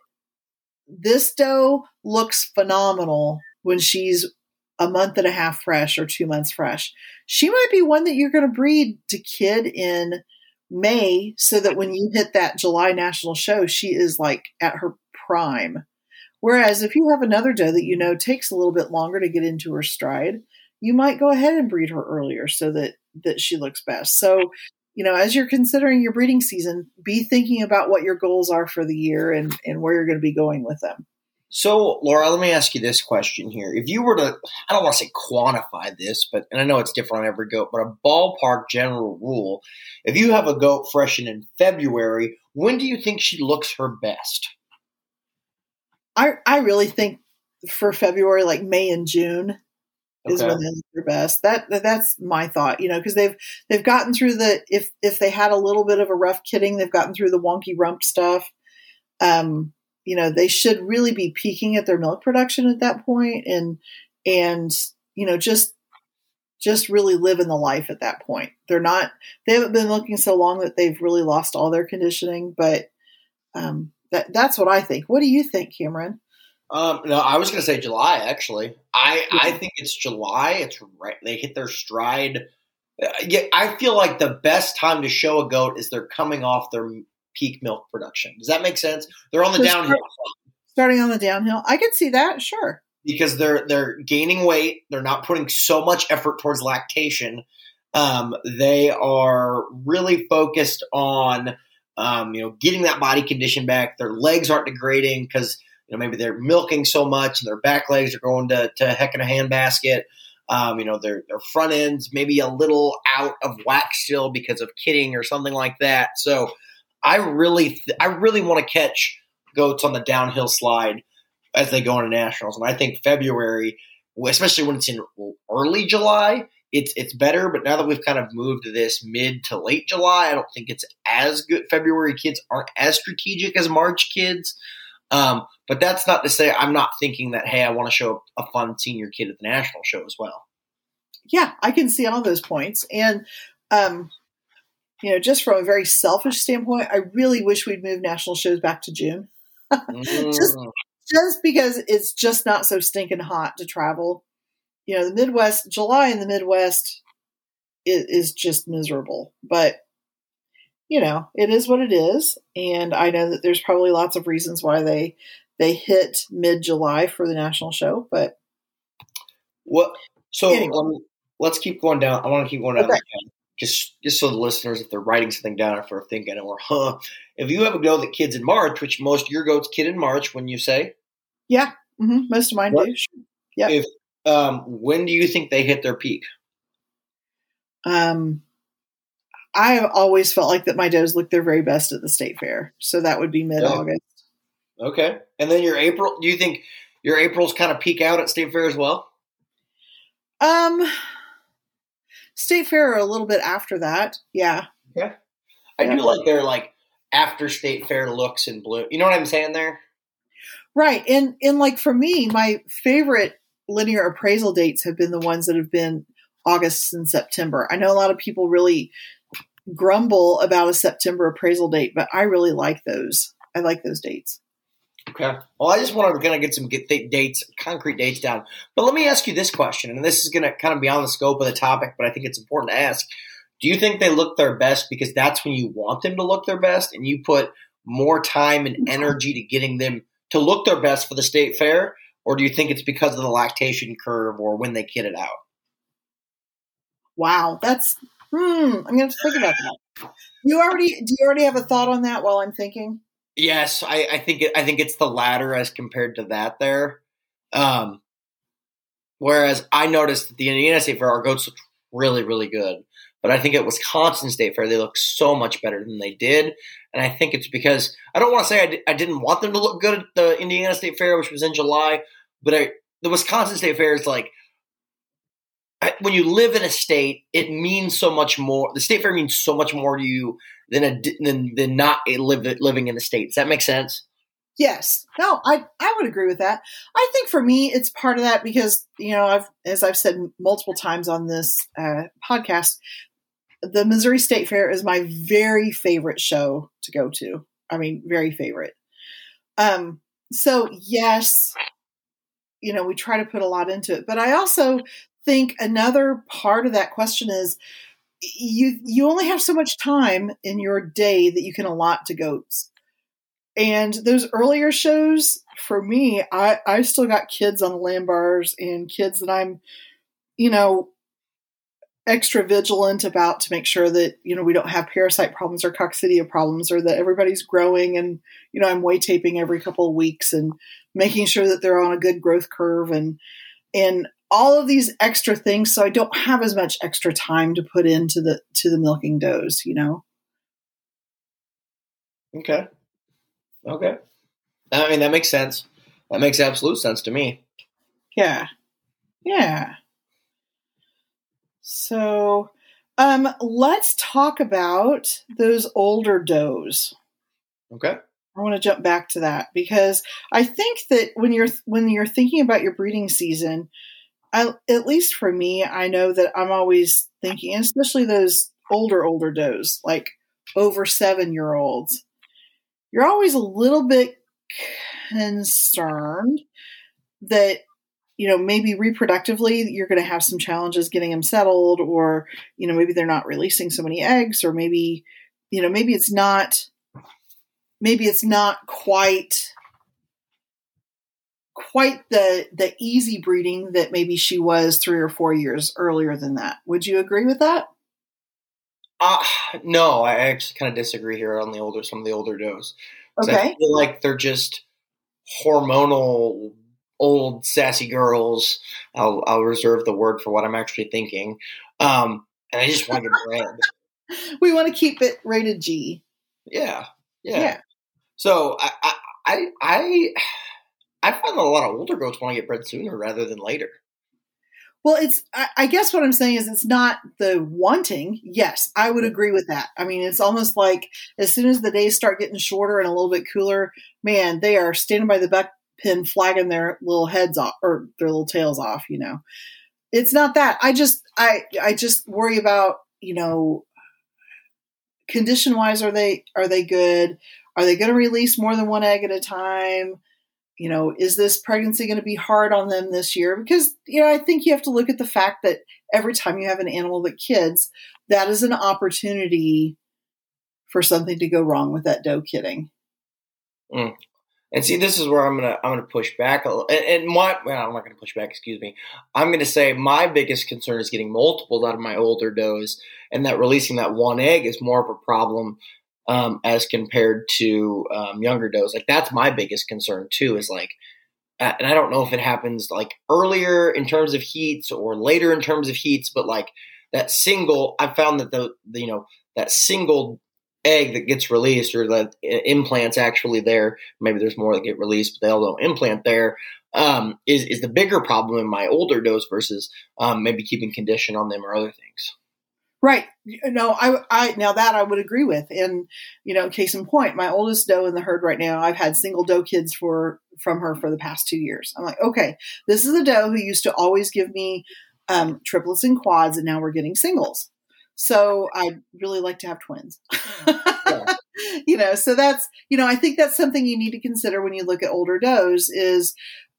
S1: this doe looks phenomenal when she's a month and a half fresh or two months fresh. She might be one that you're going to breed to kid in May so that when you hit that July national show, she is like at her prime. Whereas if you have another doe that you know takes a little bit longer to get into her stride, you might go ahead and breed her earlier so that that she looks best. So, you know, as you're considering your breeding season, be thinking about what your goals are for the year and and where you're going to be going with them.
S2: So, Laura, let me ask you this question here. If you were to, I don't want to say quantify this, but, and I know it's different on every goat, but a ballpark general rule, if you have a goat freshen in February, when do you think she looks her best?
S1: I, I really think for February, like May and June, is okay. when they look their best. That that's my thought, you know, because they've they've gotten through the if if they had a little bit of a rough kidding, they've gotten through the wonky rump stuff. Um, you know, they should really be peaking at their milk production at that point, and and you know just just really living the life at that point. They're not they haven't been looking so long that they've really lost all their conditioning, but um, That that's what I think. What do you think, Cameron?
S2: Um, no, I was going to say July. Actually, I I think it's July. It's right. They hit their stride. Uh, yeah, I feel like the best time to show a goat is they're coming off their peak milk production. Does that make sense? They're on the downhill
S1: Starting on the downhill, I can see that. Sure.
S2: because they're they're gaining weight. They're not putting so much effort towards lactation. Um, they are really focused on um, you know getting that body condition back. Their legs aren't degrading because you know maybe they're milking so much and their back legs are going to to heck in a handbasket. Um, you know their their front ends maybe a little out of whack still because of kidding or something like that. So I really th- I really want to catch goats on the downhill slide as they go into nationals. And I think February, especially when it's in early July, it's it's better. But now that we've kind of moved to this mid to late July, I don't think it's as good. February kids aren't as strategic as March kids. Um, but that's not to say I'm not thinking that hey, I want to show a fun senior kid at the national show as well.
S1: Yeah, I can see all those points. And um, you know, just from a very selfish standpoint, I really wish we'd move national shows back to June. Just-
S2: Mm.
S1: just because it's just not so stinking hot to travel. You know, the Midwest, July in the Midwest is, is just miserable. But, you know, it is what it is. And I know that there's probably lots of reasons why they they hit mid July for the national show. But
S2: What? So
S1: Anyway.
S2: um, let's keep going down. I want to keep going down
S1: Okay.
S2: Just, just so the listeners, if they're writing something down, if they're thinking, or huh, if you have a goat that kids in March, which most of your goats kid in March, when you say,
S1: yeah, hmm most of mine
S2: What?
S1: do. Yeah.
S2: if um, when do you think they hit their peak?
S1: Um, I have always felt like that my does look their very best at the state fair. So that would be mid August.
S2: Okay, and then your April. Do you think your April's kind of peak out at state fair as well?
S1: Um, state fair a little bit after that. Yeah. Yeah.
S2: I
S1: Yeah.
S2: do like their like after state fair looks in blue. You know what I'm saying there?
S1: Right. And and like for me, my favorite linear appraisal dates have been the ones that have been August and September. I know a lot of people really grumble about a September appraisal date, but I really like those. I like those dates.
S2: Okay. Well, I just want to kind of get some get th- dates, concrete dates down. But let me ask you this question, and this is going to kind of be on the scope of the topic, but I think it's important to ask. Do you think they look their best because that's when you want them to look their best, and you put more time and energy to getting them to look their best for the state fair, or do you think it's because of the lactation curve or when they kid it out?
S1: Wow, that's hmm. I'm going to think about that. You already do you already have a thought on that while I'm thinking?
S2: Yes, I, I think I think it's the latter as compared to that there. Um, whereas I noticed at the Indiana State Fair, our goats looked really, really good. But I think at Wisconsin State Fair, they look so much better than they did. And I think it's because I don't want to say I, I didn't want them to look good at the Indiana State Fair, which was in July, but I, the Wisconsin State Fair is like when you live in a state, it means so much more. The state fair means so much more to you than a than than not a live, living in the state. Does that make sense?
S1: Yes. No, I I would agree with that. I think for me it's part of that because, you know, I've as I've said multiple times on this uh, podcast, the Missouri State Fair is my very favorite show to go to. I mean, very favorite. Um so yes, you know, we try to put a lot into it, but I also think another part of that question is you you only have so much time in your day that you can allot to goats. And those earlier shows, for me, I, I still got kids on the lamb bars and kids that I'm, you know, extra vigilant about to make sure that, you know, we don't have parasite problems or coccidia problems or that everybody's growing and, you know, I'm weigh taping every couple of weeks and making sure that they're on a good growth curve and and all of these extra things so I don't have as much extra time to put into the to the milking does, you know.
S2: Okay. Okay. I mean that makes sense. That makes absolute sense to me.
S1: Yeah. Yeah. So, um, let's talk about those older does.
S2: Okay.
S1: I want to jump back to that because I think that when you're when you're thinking about your breeding season, I, at least for me, I know that I'm always thinking, especially those older older does, like over seven year olds. you're always a little bit concerned that you know maybe reproductively you're going to have some challenges getting them settled or you know maybe they're not releasing so many eggs or maybe you know maybe it's not maybe it's not quite quite the the easy breeding that maybe she was 3 or 4 years earlier than that would you agree with that
S2: uh, no, I actually kind of disagree here on the older some of the older does.
S1: Okay.
S2: I feel like they're just hormonal old sassy girls. I'll I'll reserve the word for what I'm actually thinking. Um, and I just want to bred.
S1: we want to keep it rated G.
S2: Yeah, yeah.
S1: Yeah.
S2: So I I I I, I find that a lot of older goats want to get bred sooner rather than later.
S1: Well, it's, I, guess what I'm saying is it's not the wanting. Yes, I would agree with that. I mean, it's almost like as soon as the days start getting shorter and a little bit cooler, man, they are standing by the buck pen flagging their little heads off or their little tails off, you know. It's not that. I just, I, I just worry about, you know, condition wise, are they, are they good? Are they going to release more than one egg at a time? You know, is this pregnancy going to be hard on them this year? Because, you know, I think you have to look at the fact that every time you have an animal that kids, that is an opportunity for something to go wrong with that doe kidding.
S2: Mm. And see, this is where I'm gonna I'm gonna push back a little. And, and my well, I'm not gonna push back. Excuse me. I'm gonna say my biggest concern is getting multiples out of my older does, and that releasing that one egg is more of a problem um, as compared to um, younger does. Like that's my biggest concern too. Is like, and I don't know if it happens like earlier in terms of heats or later in terms of heats, but like that single, I found that the, the you know that single egg that gets released or the implants actually there. Maybe there's more that get released, but they all don't implant there. Um, is is the bigger problem in my older does versus um, maybe keeping condition on them or other things.
S1: Right. No, I, I, now that I would agree with. And, you know, case in point, my oldest doe in the herd right now, I've had single doe kids for, from her for the past two years. I'm like, okay, this is a doe who used to always give me, um, triplets and quads, and now we're getting singles. So I'd really like to have twins. Yeah. you know, so that's, you know, I think that's something you need to consider when you look at older does is,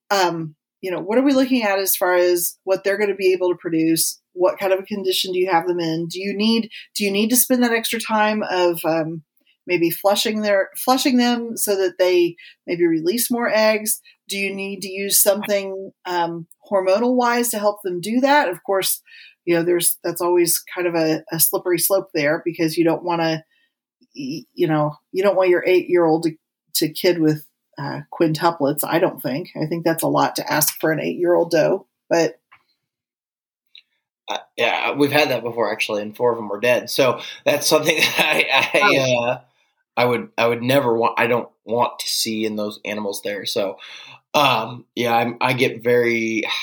S1: um, you know, what are we looking at as far as what they're going to be able to produce? What kind of a condition do you have them in? Do you need do you need to spend that extra time of um, maybe flushing their flushing them so that they maybe release more eggs? Do you need to use something um, hormonal wise to help them do that? Of course, you know there's that's always kind of a, a slippery slope there because you don't want to you know you don't want your eight year old to, to kid with uh, quintuplets. I don't think. I think that's a lot to ask for an eight-year-old doe. But
S2: yeah, we've had that before actually, and four of them were dead. So that's something that I, I, oh. uh, I would, I would never want. I don't want to see in those animals there. So, um, yeah, I'm, I get very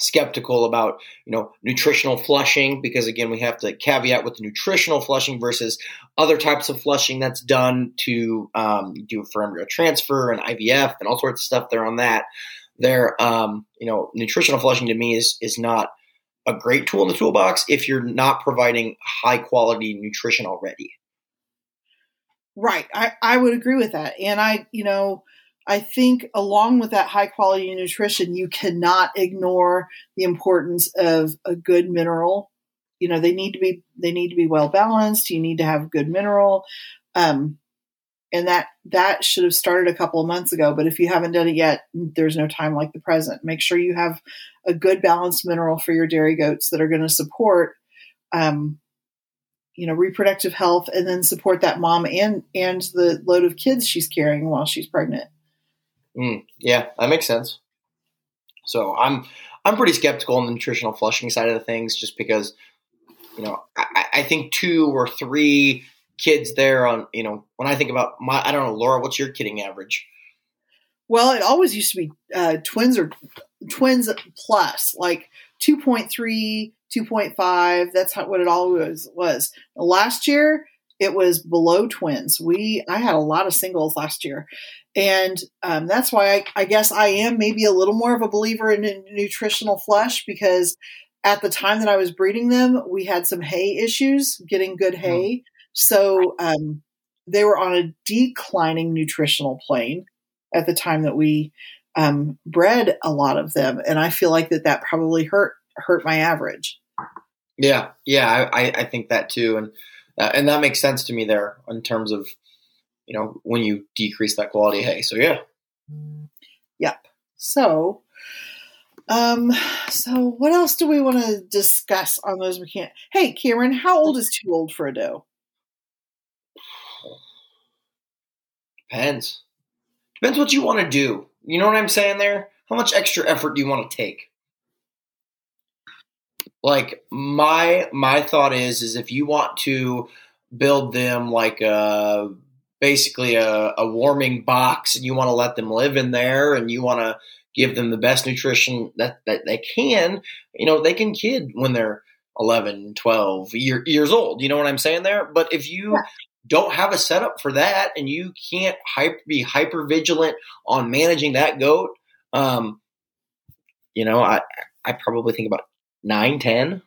S2: skeptical about you know nutritional flushing because again we have to caveat with nutritional flushing versus other types of flushing that's done to um, do for embryo transfer and IVF and all sorts of stuff there on that. There, um, you know, nutritional flushing to me is is not a great tool in the toolbox if you're not providing high quality nutrition already.
S1: Right, I I would agree with that, and I you know I think along with that high quality nutrition, you cannot ignore the importance of a good mineral. You know, they need to be they need to be well balanced. You need to have good mineral. Um, and that that should have started a couple of months ago, but if you haven't done it yet, there's no time like the present. Make sure you have a good balanced mineral for your dairy goats that are going to support um, you know reproductive health and then support that mom and and the load of kids she's carrying while she's pregnant
S2: Mm, yeah, that makes sense. So I'm I'm pretty skeptical on the nutritional flushing side of the things, just because you know I, I think two or three kids there on you know when I think about my I don't know Laura, what's your kidding average?
S1: Well, it always used to be uh, twins or twins plus, like 2.3, 2.5. That's how, what it always was. Last year, it was below twins. We I had a lot of singles last year, and um, that's why I, I, guess I am maybe a little more of a believer in, nutritional flush because at the time that I was breeding them, we had some hay issues, getting good mm-hmm. hay. So um, they were on a declining nutritional plane at the time that we um, bred a lot of them, and I feel like that that probably hurt hurt my average.
S2: Yeah, yeah, I, I think that too, and uh, and that makes sense to me there in terms of you know when you decrease that quality hay. So yeah,
S1: yep. So, um, so what else do we want to discuss on those we can't. Hey, Cameron, how old is too old for a doe?
S2: Depends. Depends what you want to do. You know what I'm saying there? How much extra effort do you want to take? Like my my thought is is if you want to build them like a basically a, a warming box and you want to let them live in there and you want to give them the best nutrition that, that they can, you know, they can kid when they're 11, 12 year, years old. You know what I'm saying there? But if you. Don't have a setup for that and you can't hyper, be hyper vigilant on managing that goat, um, you know, I, I probably think about nine, ten.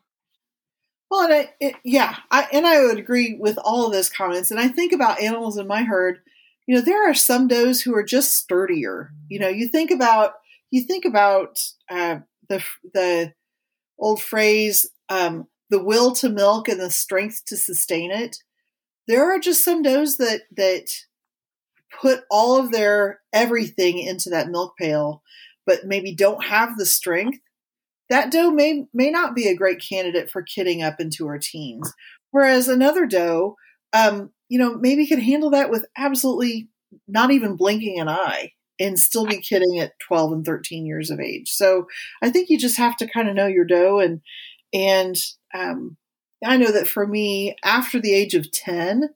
S1: Well, and I, it, yeah, I, and I would agree with all of those comments. And I think about animals in my herd. You know, there are some does who are just sturdier. You know, you think about you think about uh, the the old phrase, um, the will to milk and the strength to sustain it. There are just some does that that put all of their everything into that milk pail, but maybe don't have the strength. That doe may may not be a great candidate for kidding up into her teens, whereas another doe, um, you know, maybe could handle that with absolutely not even blinking an eye and still be kidding at 12 and 13 years of age. So I think you just have to kind of know your doe and and um, I know that for me, after the age of 10,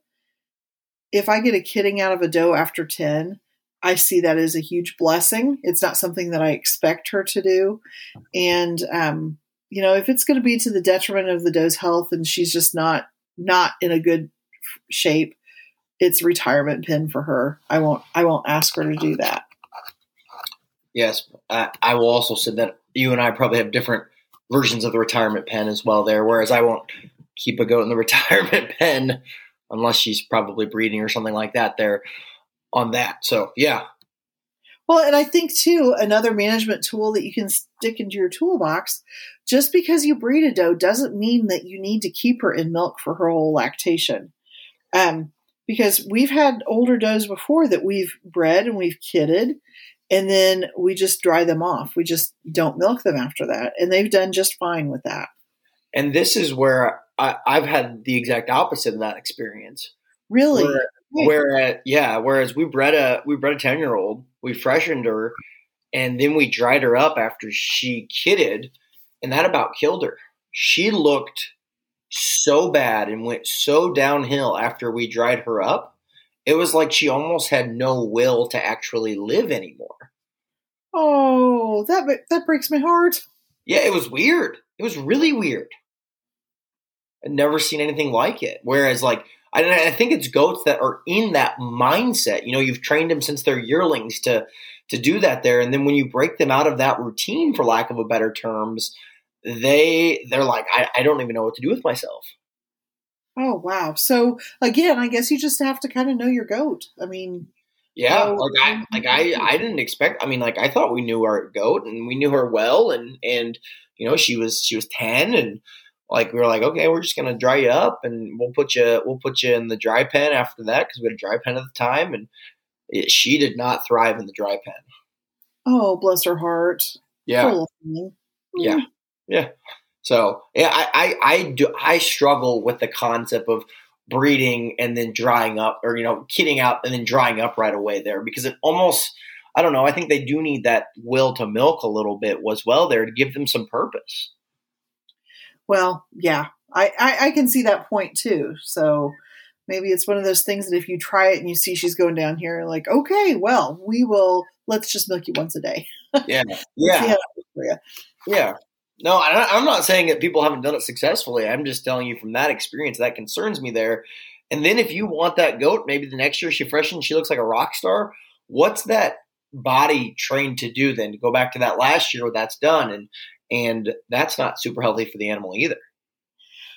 S1: if I get a kidding out of a doe after 10, I see that as a huge blessing. It's not something that I expect her to do. And, um, you know, if it's going to be to the detriment of the doe's health and she's just not, not in a good shape, it's retirement pin for her. I won't, I won't ask her to do that.
S2: Yes. I, I will also say that you and I probably have different versions of the retirement pen as well there. Whereas I won't keep a goat in the retirement pen unless she's probably breeding or something like that there on that. So yeah.
S1: Well, and I think too, another management tool that you can stick into your toolbox, just because you breed a doe doesn't mean that you need to keep her in milk for her whole lactation. Um, because we've had older does before that we've bred and we've kidded, and then we just dry them off. We just don't milk them after that, and they've done just fine with that.
S2: And this is where I, have had the exact opposite of that experience.
S1: Really?
S2: Where, whereas, yeah, whereas we bred a we bred a ten year old, we freshened her, and then we dried her up after she kidded, and that about killed her. She looked so bad and went so downhill after we dried her up. It was like she almost had no will to actually live anymore.
S1: Oh, that that breaks my heart.
S2: Yeah, it was weird. It was really weird. Never seen anything like it. Whereas, like, I, I think it's goats that are in that mindset. You know, you've trained them since they're yearlings to to do that there, and then when you break them out of that routine, for lack of a better terms, they they're like, I, I don't even know what to do with myself.
S1: Oh wow! So again, I guess you just have to kind of know your goat. I mean,
S2: yeah, like I like I I didn't expect. I mean, like I thought we knew our goat and we knew her well, and and you know she was she was ten and like we were like, okay, we're just gonna dry you up, and we'll put you we'll put you in the dry pen after that because we had a dry pen at the time, and it, she did not thrive in the dry pen.
S1: Oh, bless her heart.
S2: Yeah, yeah, yeah. So yeah, I, I I do I struggle with the concept of breeding and then drying up, or you know, kidding out and then drying up right away there because it almost I don't know. I think they do need that will to milk a little bit as well there to give them some purpose.
S1: Well, yeah, I, I, I can see that point too. So maybe it's one of those things that if you try it and you see she's going down here, like, okay, well, we will. Let's just milk you once a day.
S2: Yeah, yeah, yeah. No, I'm not saying that people haven't done it successfully. I'm just telling you from that experience that concerns me there. And then if you want that goat, maybe the next year she freshens, she looks like a rock star. What's that body trained to do then? To go back to that last year, where that's done, and and that's not super healthy for the animal either.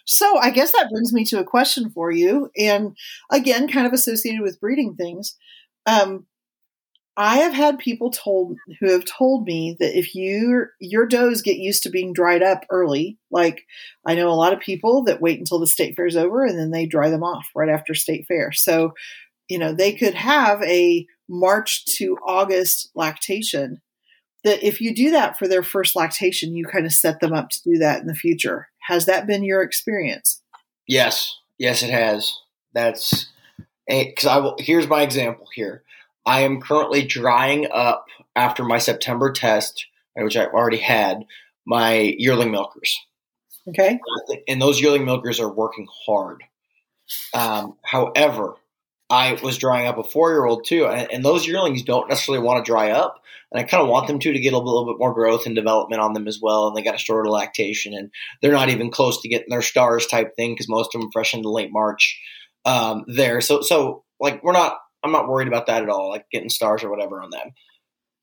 S1: So I guess that brings me to a question for you, and again, kind of associated with breeding things. Um, I have had people told who have told me that if you your does get used to being dried up early, like I know a lot of people that wait until the state fair is over and then they dry them off right after state fair. So, you know, they could have a March to August lactation. That if you do that for their first lactation, you kind of set them up to do that in the future. Has that been your experience?
S2: Yes, yes, it has. That's because I will. Here's my example here I am currently drying up after my September test, which I've already had, my yearling milkers.
S1: Okay.
S2: And those yearling milkers are working hard. Um, however, I was drying up a four year old too, and, and, those yearlings don't necessarily want to dry up. And I kind of want them to to get a little bit more growth and development on them as well. And they got a shorter lactation, and they're not even close to getting their stars type thing because most of them fresh into late March um, there. So, so like we're not I'm not worried about that at all, like getting stars or whatever on them.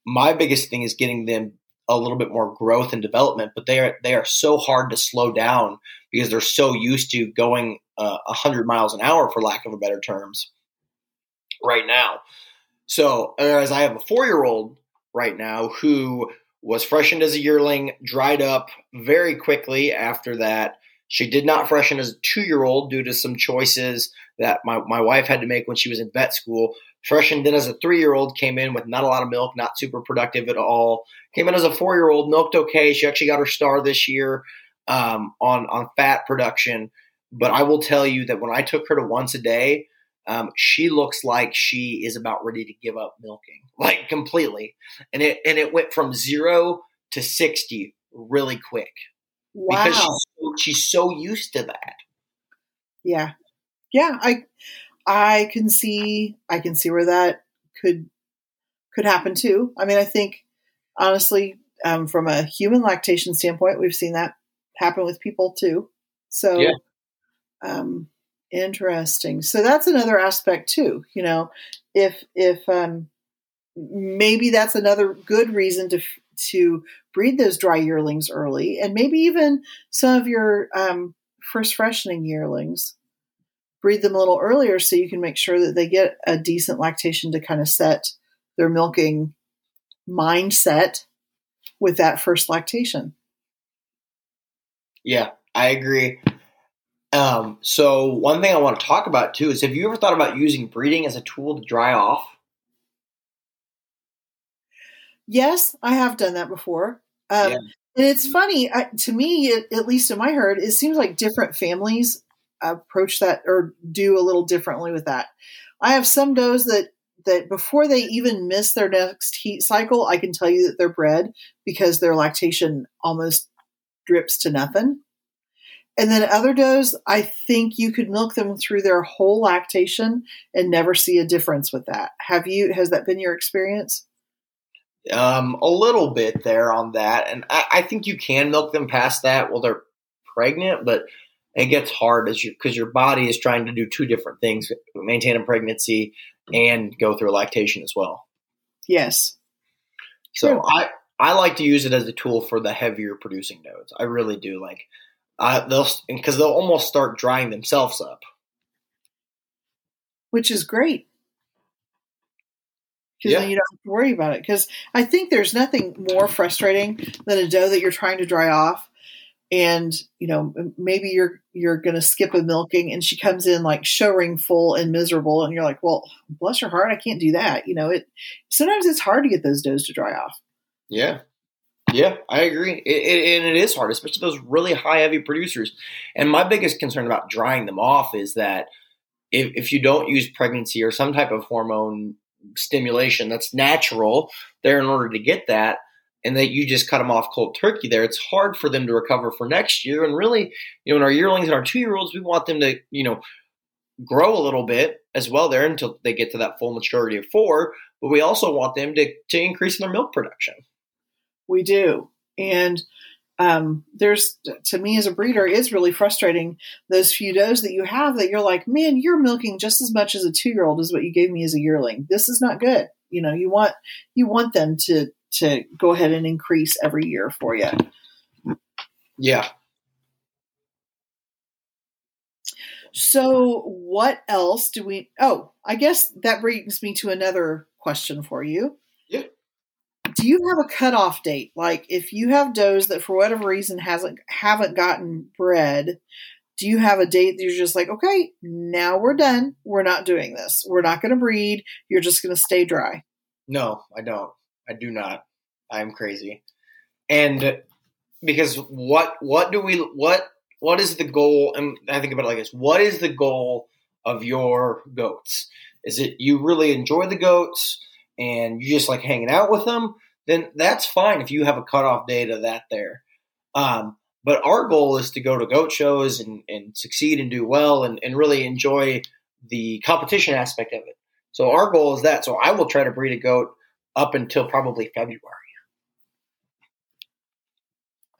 S2: My biggest thing is getting them a little bit more growth and development, but they are they are so hard to slow down because they're so used to going uh, 100 miles an hour, for lack of a better terms, right now. So, whereas I have a four year old right now who was freshened as a yearling, dried up very quickly after that. She did not freshen as a two year old due to some choices that my, my wife had to make when she was in vet school. Freshened in as a three year old, came in with not a lot of milk, not super productive at all. Came in as a four year old, milked okay. She actually got her star this year um, on, on fat production. But I will tell you that when I took her to once a day, um, she looks like she is about ready to give up milking, like completely. And it and it went from zero to sixty really quick.
S1: Wow.
S2: Because she's so, she's so used to that.
S1: Yeah yeah, I I can see I can see where that could could happen too. I mean, I think honestly, um, from a human lactation standpoint, we've seen that happen with people too. So, yeah. um, interesting. So that's another aspect too. You know, if if um, maybe that's another good reason to to breed those dry yearlings early, and maybe even some of your um, first freshening yearlings breed them a little earlier so you can make sure that they get a decent lactation to kind of set their milking mindset with that first lactation.
S2: Yeah, I agree. Um, so one thing I want to talk about too is have you ever thought about using breeding as a tool to dry off?
S1: Yes, I have done that before. Um, yeah. And it's funny I, to me, at least in my herd, it seems like different families approach that or do a little differently with that. I have some does that that before they even miss their next heat cycle, I can tell you that they're bred because their lactation almost drips to nothing. And then other does, I think you could milk them through their whole lactation and never see a difference with that. Have you? Has that been your experience?
S2: Um, a little bit there on that, and I, I think you can milk them past that while they're pregnant, but it gets hard as you because your body is trying to do two different things: maintain a pregnancy and go through lactation as well.
S1: Yes.
S2: So True. I I like to use it as a tool for the heavier producing nodes. I really do like. Uh, they'll because they'll almost start drying themselves up,
S1: which is great. Because yeah. then you don't have to worry about it. Because I think there's nothing more frustrating than a doe that you're trying to dry off and you know maybe you're you're going to skip a milking and she comes in like show ring full and miserable and you're like well bless your heart i can't do that you know it sometimes it's hard to get those does to dry off
S2: yeah yeah i agree it, it, and it is hard especially those really high heavy producers and my biggest concern about drying them off is that if, if you don't use pregnancy or some type of hormone stimulation that's natural there in order to get that and that you just cut them off cold turkey there, it's hard for them to recover for next year. And really, you know, in our yearlings and our two year olds, we want them to, you know, grow a little bit as well there until they get to that full maturity of four. But we also want them to, to increase their milk production.
S1: We do. And um, there's to me as a breeder, it's really frustrating those few does that you have that you're like, man, you're milking just as much as a two year old as what you gave me as a yearling. This is not good. You know, you want you want them to to go ahead and increase every year for you.
S2: Yeah.
S1: So, what else do we? Oh, I guess that brings me to another question for you. Do you have a cutoff date? Like, if you have does that for whatever reason hasn't haven't gotten bred, do you have a date that you're just like, okay, now we're done. We're not doing this. We're not going to breed. You're just going to stay dry.
S2: No, I don't. I do not. I'm crazy. And because what what do we what what is the goal? And I think about it like this: What is the goal of your goats? Is it you really enjoy the goats and you just like hanging out with them? Then that's fine if you have a cutoff date of that there. Um, but our goal is to go to goat shows and, and succeed and do well and, and really enjoy the competition aspect of it. So our goal is that. So I will try to breed a goat up until probably February.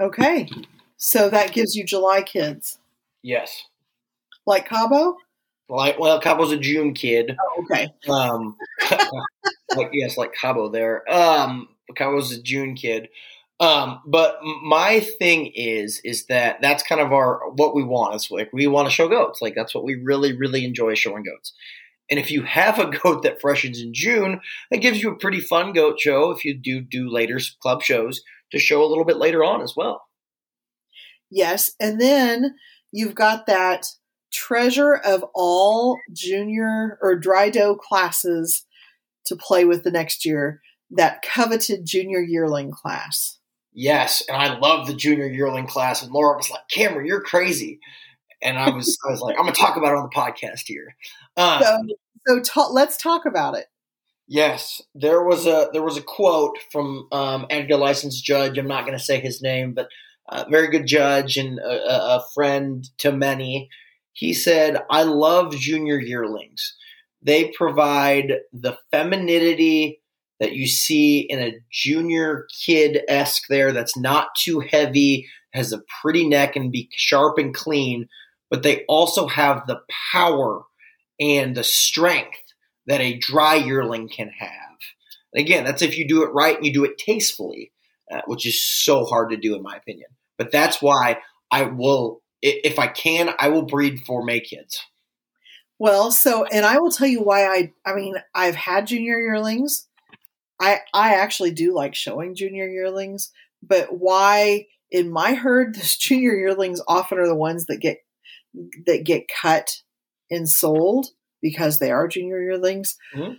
S1: Okay. So that gives you July kids.
S2: Yes.
S1: Like Cabo?
S2: Like well, Cabo's a June kid.
S1: Oh, okay.
S2: Um, like yes, like Cabo there. Um, Cabo's a June kid. Um, but my thing is, is that that's kind of our what we want. It's like we want to show goats. Like that's what we really, really enjoy showing goats. And if you have a goat that freshens in June, that gives you a pretty fun goat show. If you do do later club shows to show a little bit later on as well.
S1: Yes, and then you've got that treasure of all junior or dry doe classes to play with the next year. That coveted junior yearling class.
S2: Yes, and I love the junior yearling class. And Laura was like, "Cameron, you're crazy," and I was, I was like, "I'm gonna talk about it on the podcast here."
S1: Uh, so, so ta- let's talk about it.
S2: Yes, there was a there was a quote from um, ADGA licensed judge. I'm not going to say his name, but a very good judge and a, a friend to many. He said, "I love junior yearlings. They provide the femininity." that you see in a junior kid esque there that's not too heavy, has a pretty neck and be sharp and clean, but they also have the power and the strength that a dry yearling can have. And again, that's if you do it right and you do it tastefully, uh, which is so hard to do in my opinion. But that's why I will, if I can, I will breed for May kids.
S1: Well, so and I will tell you why I I mean I've had junior yearlings I I actually do like showing junior yearlings, but why in my herd the junior yearlings often are the ones that get that get cut and sold because they are junior yearlings. Mm-hmm.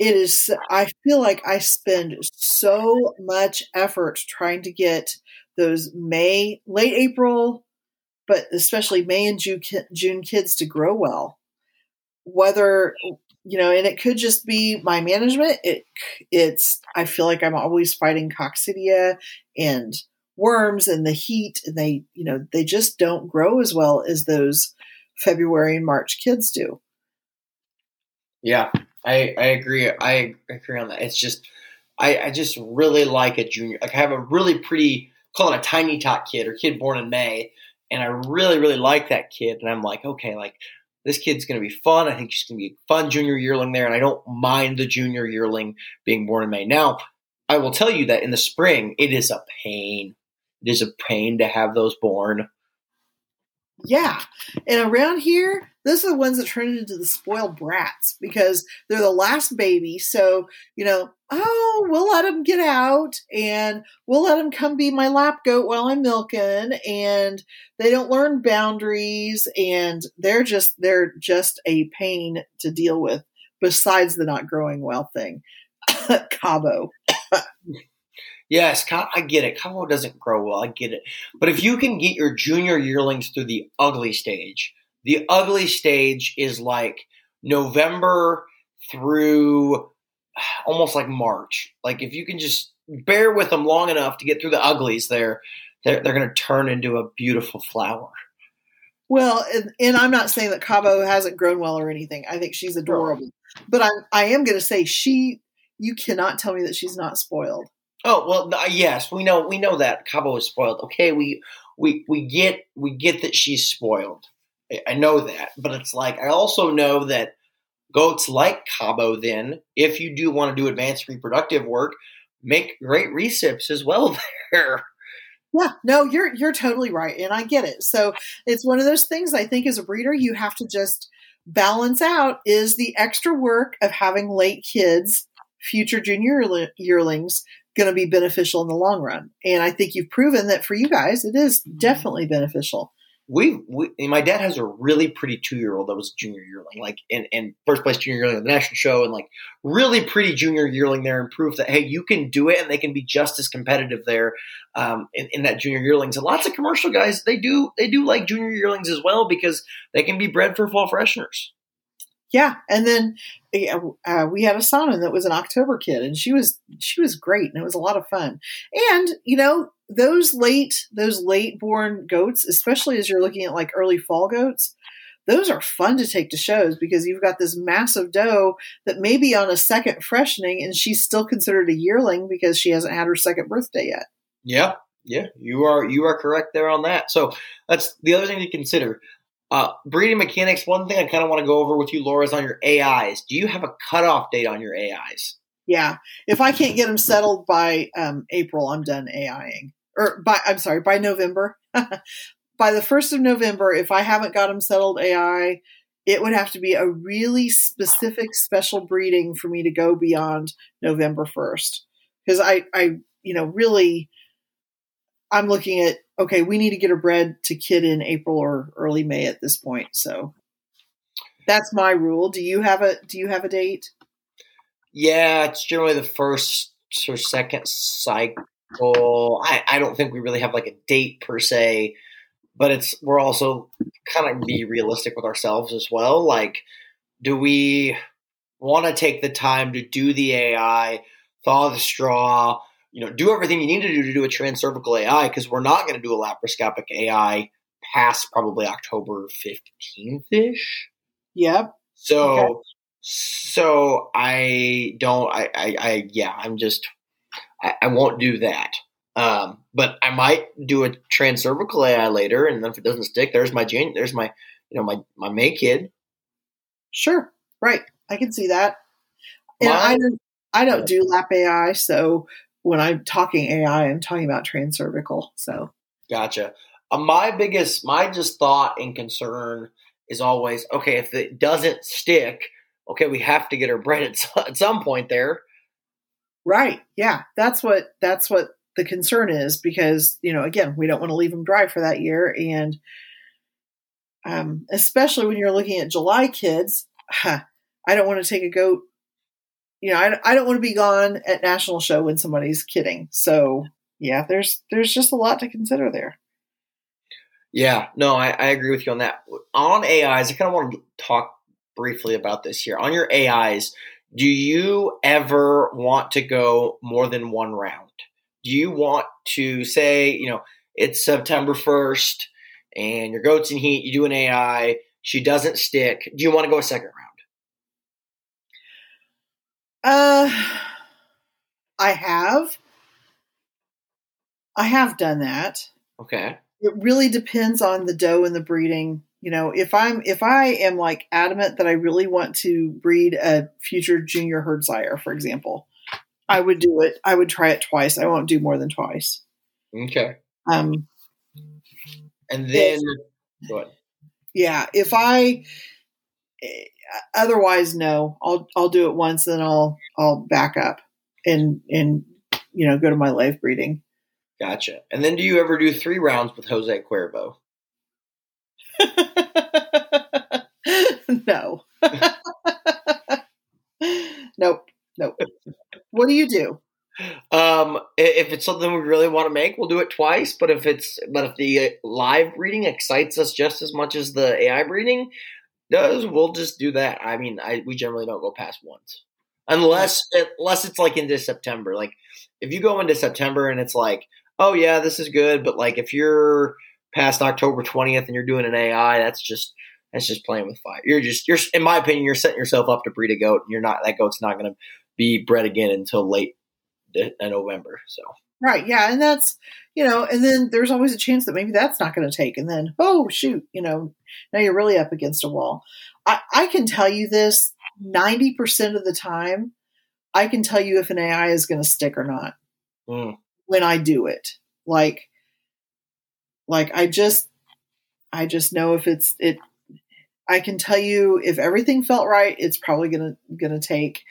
S1: It is I feel like I spend so much effort trying to get those May late April but especially May and June, June kids to grow well. Whether you know, and it could just be my management. It it's I feel like I'm always fighting coccidia and worms and the heat, and they you know they just don't grow as well as those February and March kids do.
S2: Yeah, I I agree. I agree on that. It's just I I just really like a junior. Like I have a really pretty call it a tiny tot kid or kid born in May, and I really really like that kid. And I'm like, okay, like this kid's going to be fun. I think she's going to be a fun junior yearling there, and I don't mind the junior yearling being born in May. Now, I will tell you that in the spring, it is a pain. It is a pain to have those born.
S1: Yeah. And around here, those are the ones that turn into the spoiled brats because they're the last baby. So, you know, oh, we'll let them get out and we'll let them come be my lap goat while I'm milking. And they don't learn boundaries and they're just, they're just a pain to deal with besides the not growing well thing. Cabo.
S2: Yes, I get it. Cabo doesn't grow well. I get it. But if you can get your junior yearlings through the ugly stage, the ugly stage is like November through almost like March. Like if you can just bear with them long enough to get through the uglies, they're they're, they're going to turn into a beautiful flower.
S1: Well, and, and, I'm not saying that Cabo hasn't grown well or anything. I think she's adorable, but I I am going to say she. You cannot tell me that she's not spoiled.
S2: Oh well, uh, yes, we know we know that Cabo is spoiled. Okay, we we we get we get that she's spoiled. I know that, but it's like I also know that goats like Cabo. Then, if you do want to do advanced reproductive work, make great recips as well there.
S1: Yeah, no, you're you're totally right, and I get it. So it's one of those things. I think as a breeder, you have to just balance out is the extra work of having late kids, future junior yearlings, going to be beneficial in the long run. And I think you've proven that for you guys, it is definitely beneficial
S2: we, we my dad has a really pretty two year old that was junior yearling, like in, first place junior yearling at the national show, and like really pretty junior yearling there, and proof that hey, you can do it, and they can be just as competitive there um, in, in that junior yearlings. And lots of commercial guys they do they do like junior yearlings as well because they can be bred for fall fresheners.
S1: Yeah, and then uh, we had a Saanen that was an October kid, and she was she was great, and it was a lot of fun. And you know, those late those late born goats, especially as you're looking at like early fall goats, those are fun to take to shows because you've got this massive doe that may be on a second freshening, and she's still considered a yearling because she hasn't had her second birthday yet.
S2: Yeah, yeah, you are you are correct there on that. So that's the other thing to consider. Uh, breeding mechanics. One thing I kind of want to go over with you, Laura, is on your AIs. Do you have a cutoff date on your AIs?
S1: Yeah, if I can't get them settled by um, April, I'm done AIing. Or by I'm sorry, by November. by the first of November, if I haven't got them settled AI, it would have to be a really specific special breeding for me to go beyond November first. Because I, I, you know, really, I'm looking at okay, we need to get a bred to kid in April or early May at this point. So that's my rule. Do you have a do you have a date?
S2: Yeah, it's generally the first or second cycle. I, I don't think we really have like a date per se, but it's we're also kind of be realistic with ourselves as well. Like, do we want to take the time to do the AI, thaw the straw, you know, do everything you need to do to do a transcervical AI because we're not going to do a laparoscopic AI past probably October 15th ish.
S1: Yep.
S2: So, okay. so I don't, I, I, I, yeah, I'm just, I, I won't do that. Um, but I might do a transcervical AI later, and then if it doesn't stick, there's my Jane, there's my, you know, my my May kid.
S1: Sure, right. I can see that. And my, I don't, I don't do lap AI, so when I'm talking AI, I'm talking about transcervical. So,
S2: gotcha. Uh, my biggest, my just thought and concern is always okay, if it doesn't stick, okay, we have to get her bred at, at some point there.
S1: Right. Yeah. That's what, that's what the concern is because, you know, again, we don't want to leave them dry for that year. And, um, especially when you're looking at July kids, huh, I don't want to take a goat you know, I, I don't want to be gone at national show when somebody's kidding. So yeah, there's there's just a lot to consider there.
S2: Yeah, no, I, I agree with you on that. On AIs, I kind of want to talk briefly about this here. On your AIs, do you ever want to go more than one round? Do you want to say, you know, it's September 1st and your goat's in heat, you do an AI, she doesn't stick. Do you want to go a second round?
S1: Uh, I have. I have done that.
S2: Okay.
S1: It really depends on the doe and the breeding. You know, if I'm if I am like adamant that I really want to breed a future junior herd sire, for example, I would do it. I would try it twice. I won't do more than twice.
S2: Okay.
S1: Um,
S2: and then
S1: if, Yeah, if I otherwise, no. I'll I'll do it once, then I'll I'll back up and and you know go to my live breeding.
S2: Gotcha. And then do you ever do three rounds with Jose Cuervo?
S1: no. nope. Nope. What do you do?
S2: Um, if it's something we really want to make, we'll do it twice. But if it's but if the live breeding excites us just as much as the AI breeding, does, we'll just do that. I mean, I we generally don't go past once, unless unless it's like into September. Like if you go into September and it's like, oh yeah, this is good, but like if you're past October twentieth and you're doing an AI, that's just that's just playing with fire. You're just you're in my opinion, you're setting yourself up to breed a goat, and you're not that goat's not going to be bred again until late uh, November. So
S1: right, yeah, and that's you know, and then there's always a chance that maybe that's not going to take, and then oh shoot, you know, now you're really up against a wall. I, I can tell you this 90% of the time, I can tell you if an AI is going to stick or not
S2: mm.
S1: when I do it. Like, Like I just, I just know if it's it. I can tell you if everything felt right, it's probably gonna gonna take.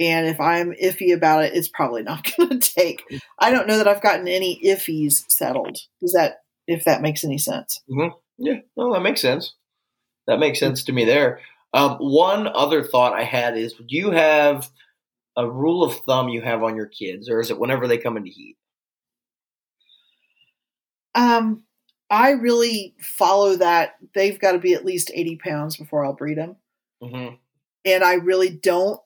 S1: And if I'm iffy about it, it's probably not going to take. I don't know that I've gotten any iffies settled. Does that, if that makes any sense?
S2: Mm-hmm. Yeah, no, that makes sense. That makes sense to me there. Um, one other thought I had is do you have a rule of thumb you have on your kids, or is it whenever they come into heat?
S1: Um, I really follow that they've got to be at least 80 pounds before I'll breed them.
S2: Mm-hmm.
S1: And I really don't,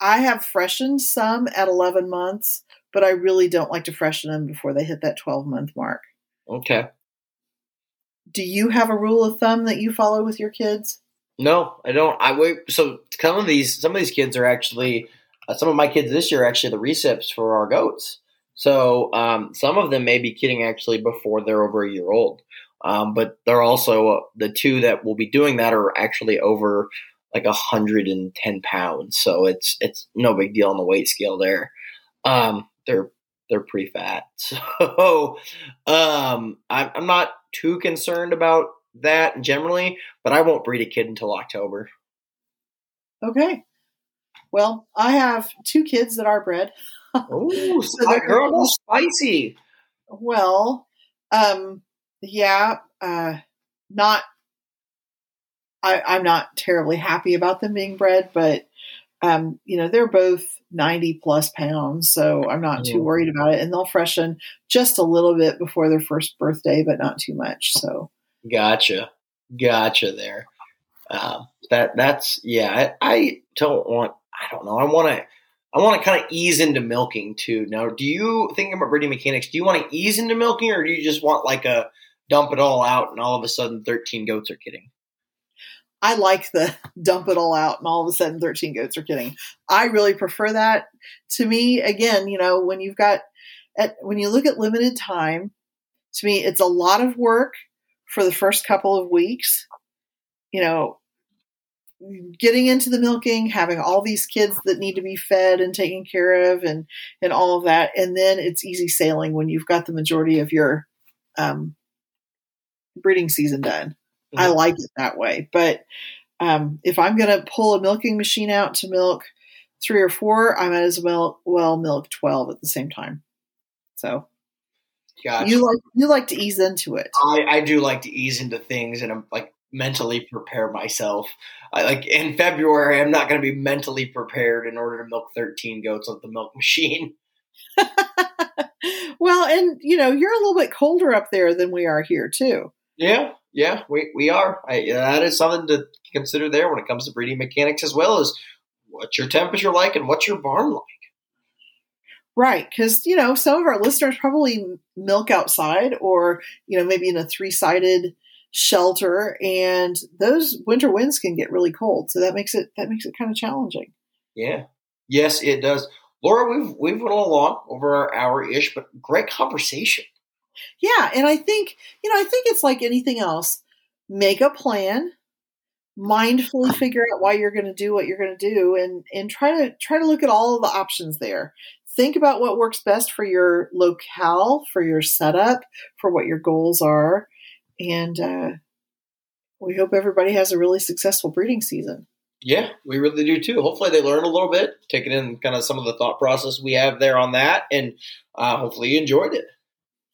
S1: I have freshened some at 11 months, but I really don't like to freshen them before they hit that 12 month mark.
S2: Okay.
S1: Do you have a rule of thumb that you follow with your kids?
S2: No, I don't. I wait. So some of these, some of these kids are actually, uh, some of my kids this year are actually the recips for our goats. So um, some of them may be kidding actually before they're over a year old. Um, but they're also uh, the two that will be doing that are actually over like 110 pounds. So it's it's no big deal on the weight scale there. Um, they're they're pretty fat. So um, I'm, I'm not too concerned about that generally, but I won't breed a kid until October.
S1: Okay. Well, I have two kids that are bred.
S2: Oh, so that girl, is spicy.
S1: Well, um, yeah, uh, not. I, I'm not terribly happy about them being bred, but um, you know, they're both 90 plus pounds, so I'm not too worried about it. And they'll freshen just a little bit before their first birthday, but not too much. So,
S2: gotcha, gotcha. There, uh, that that's yeah. I, I don't want. I don't know. I want to. I want to kind of ease into milking too. Now, do you think about breeding mechanics? Do you want to ease into milking, or do you just want like a dump it all out and all of a sudden 13 goats are kidding?
S1: I like the dump it all out and all of a sudden 13 goats are kidding. I really prefer that. To me, again, you know, when you've got, at, when you look at limited time, to me, it's a lot of work for the first couple of weeks. You know, getting into the milking, having all these kids that need to be fed and taken care of, and and all of that, and then it's easy sailing when you've got the majority of your um, breeding season done. Mm-hmm. I like it that way, but um, if I'm going to pull a milking machine out to milk three or four, I might as well well milk twelve at the same time. So. Gotcha. You like you like to ease into it.
S2: I, I do like to ease into things, and I'm like mentally prepare myself. I, like in February, I'm not going to be mentally prepared in order to milk 13 goats with the milk machine.
S1: well, and you know, you're a little bit colder up there than we are here, too.
S2: Yeah, yeah, we, we are. I, that is something to consider there when it comes to breeding mechanics, as well as what's your temperature like and what's your barn like.
S1: Right, because you know some of our listeners probably milk outside, or you know maybe in a three-sided shelter and those winter winds can get really cold so that makes it that makes it kind of challenging
S2: yeah yes it does laura we've we've went along over our hour ish but great conversation
S1: yeah and i think you know i think it's like anything else make a plan mindfully figure out why you're going to do what you're going to do and and try to try to look at all of the options there think about what works best for your locale for your setup for what your goals are and uh, we hope everybody has a really successful breeding season.
S2: Yeah, we really do too. Hopefully, they learn a little bit, taking in kind of some of the thought process we have there on that, and uh, hopefully, you enjoyed it.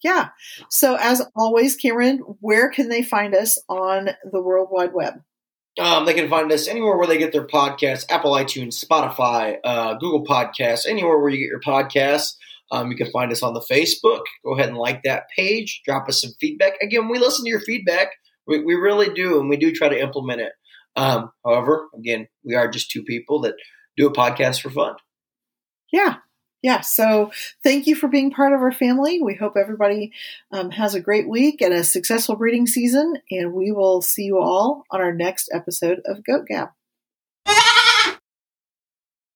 S1: Yeah. So, as always, Cameron, where can they find us on the World Wide Web?
S2: Um, they can find us anywhere where they get their podcasts Apple, iTunes, Spotify, uh, Google Podcasts, anywhere where you get your podcasts. Um, you can find us on the Facebook. Go ahead and like that page. Drop us some feedback. Again, we listen to your feedback. We, we really do, and we do try to implement it. Um, however, again, we are just two people that do a podcast for fun.
S1: Yeah. Yeah. So thank you for being part of our family. We hope everybody um, has a great week and a successful breeding season. And we will see you all on our next episode of Goat Gab.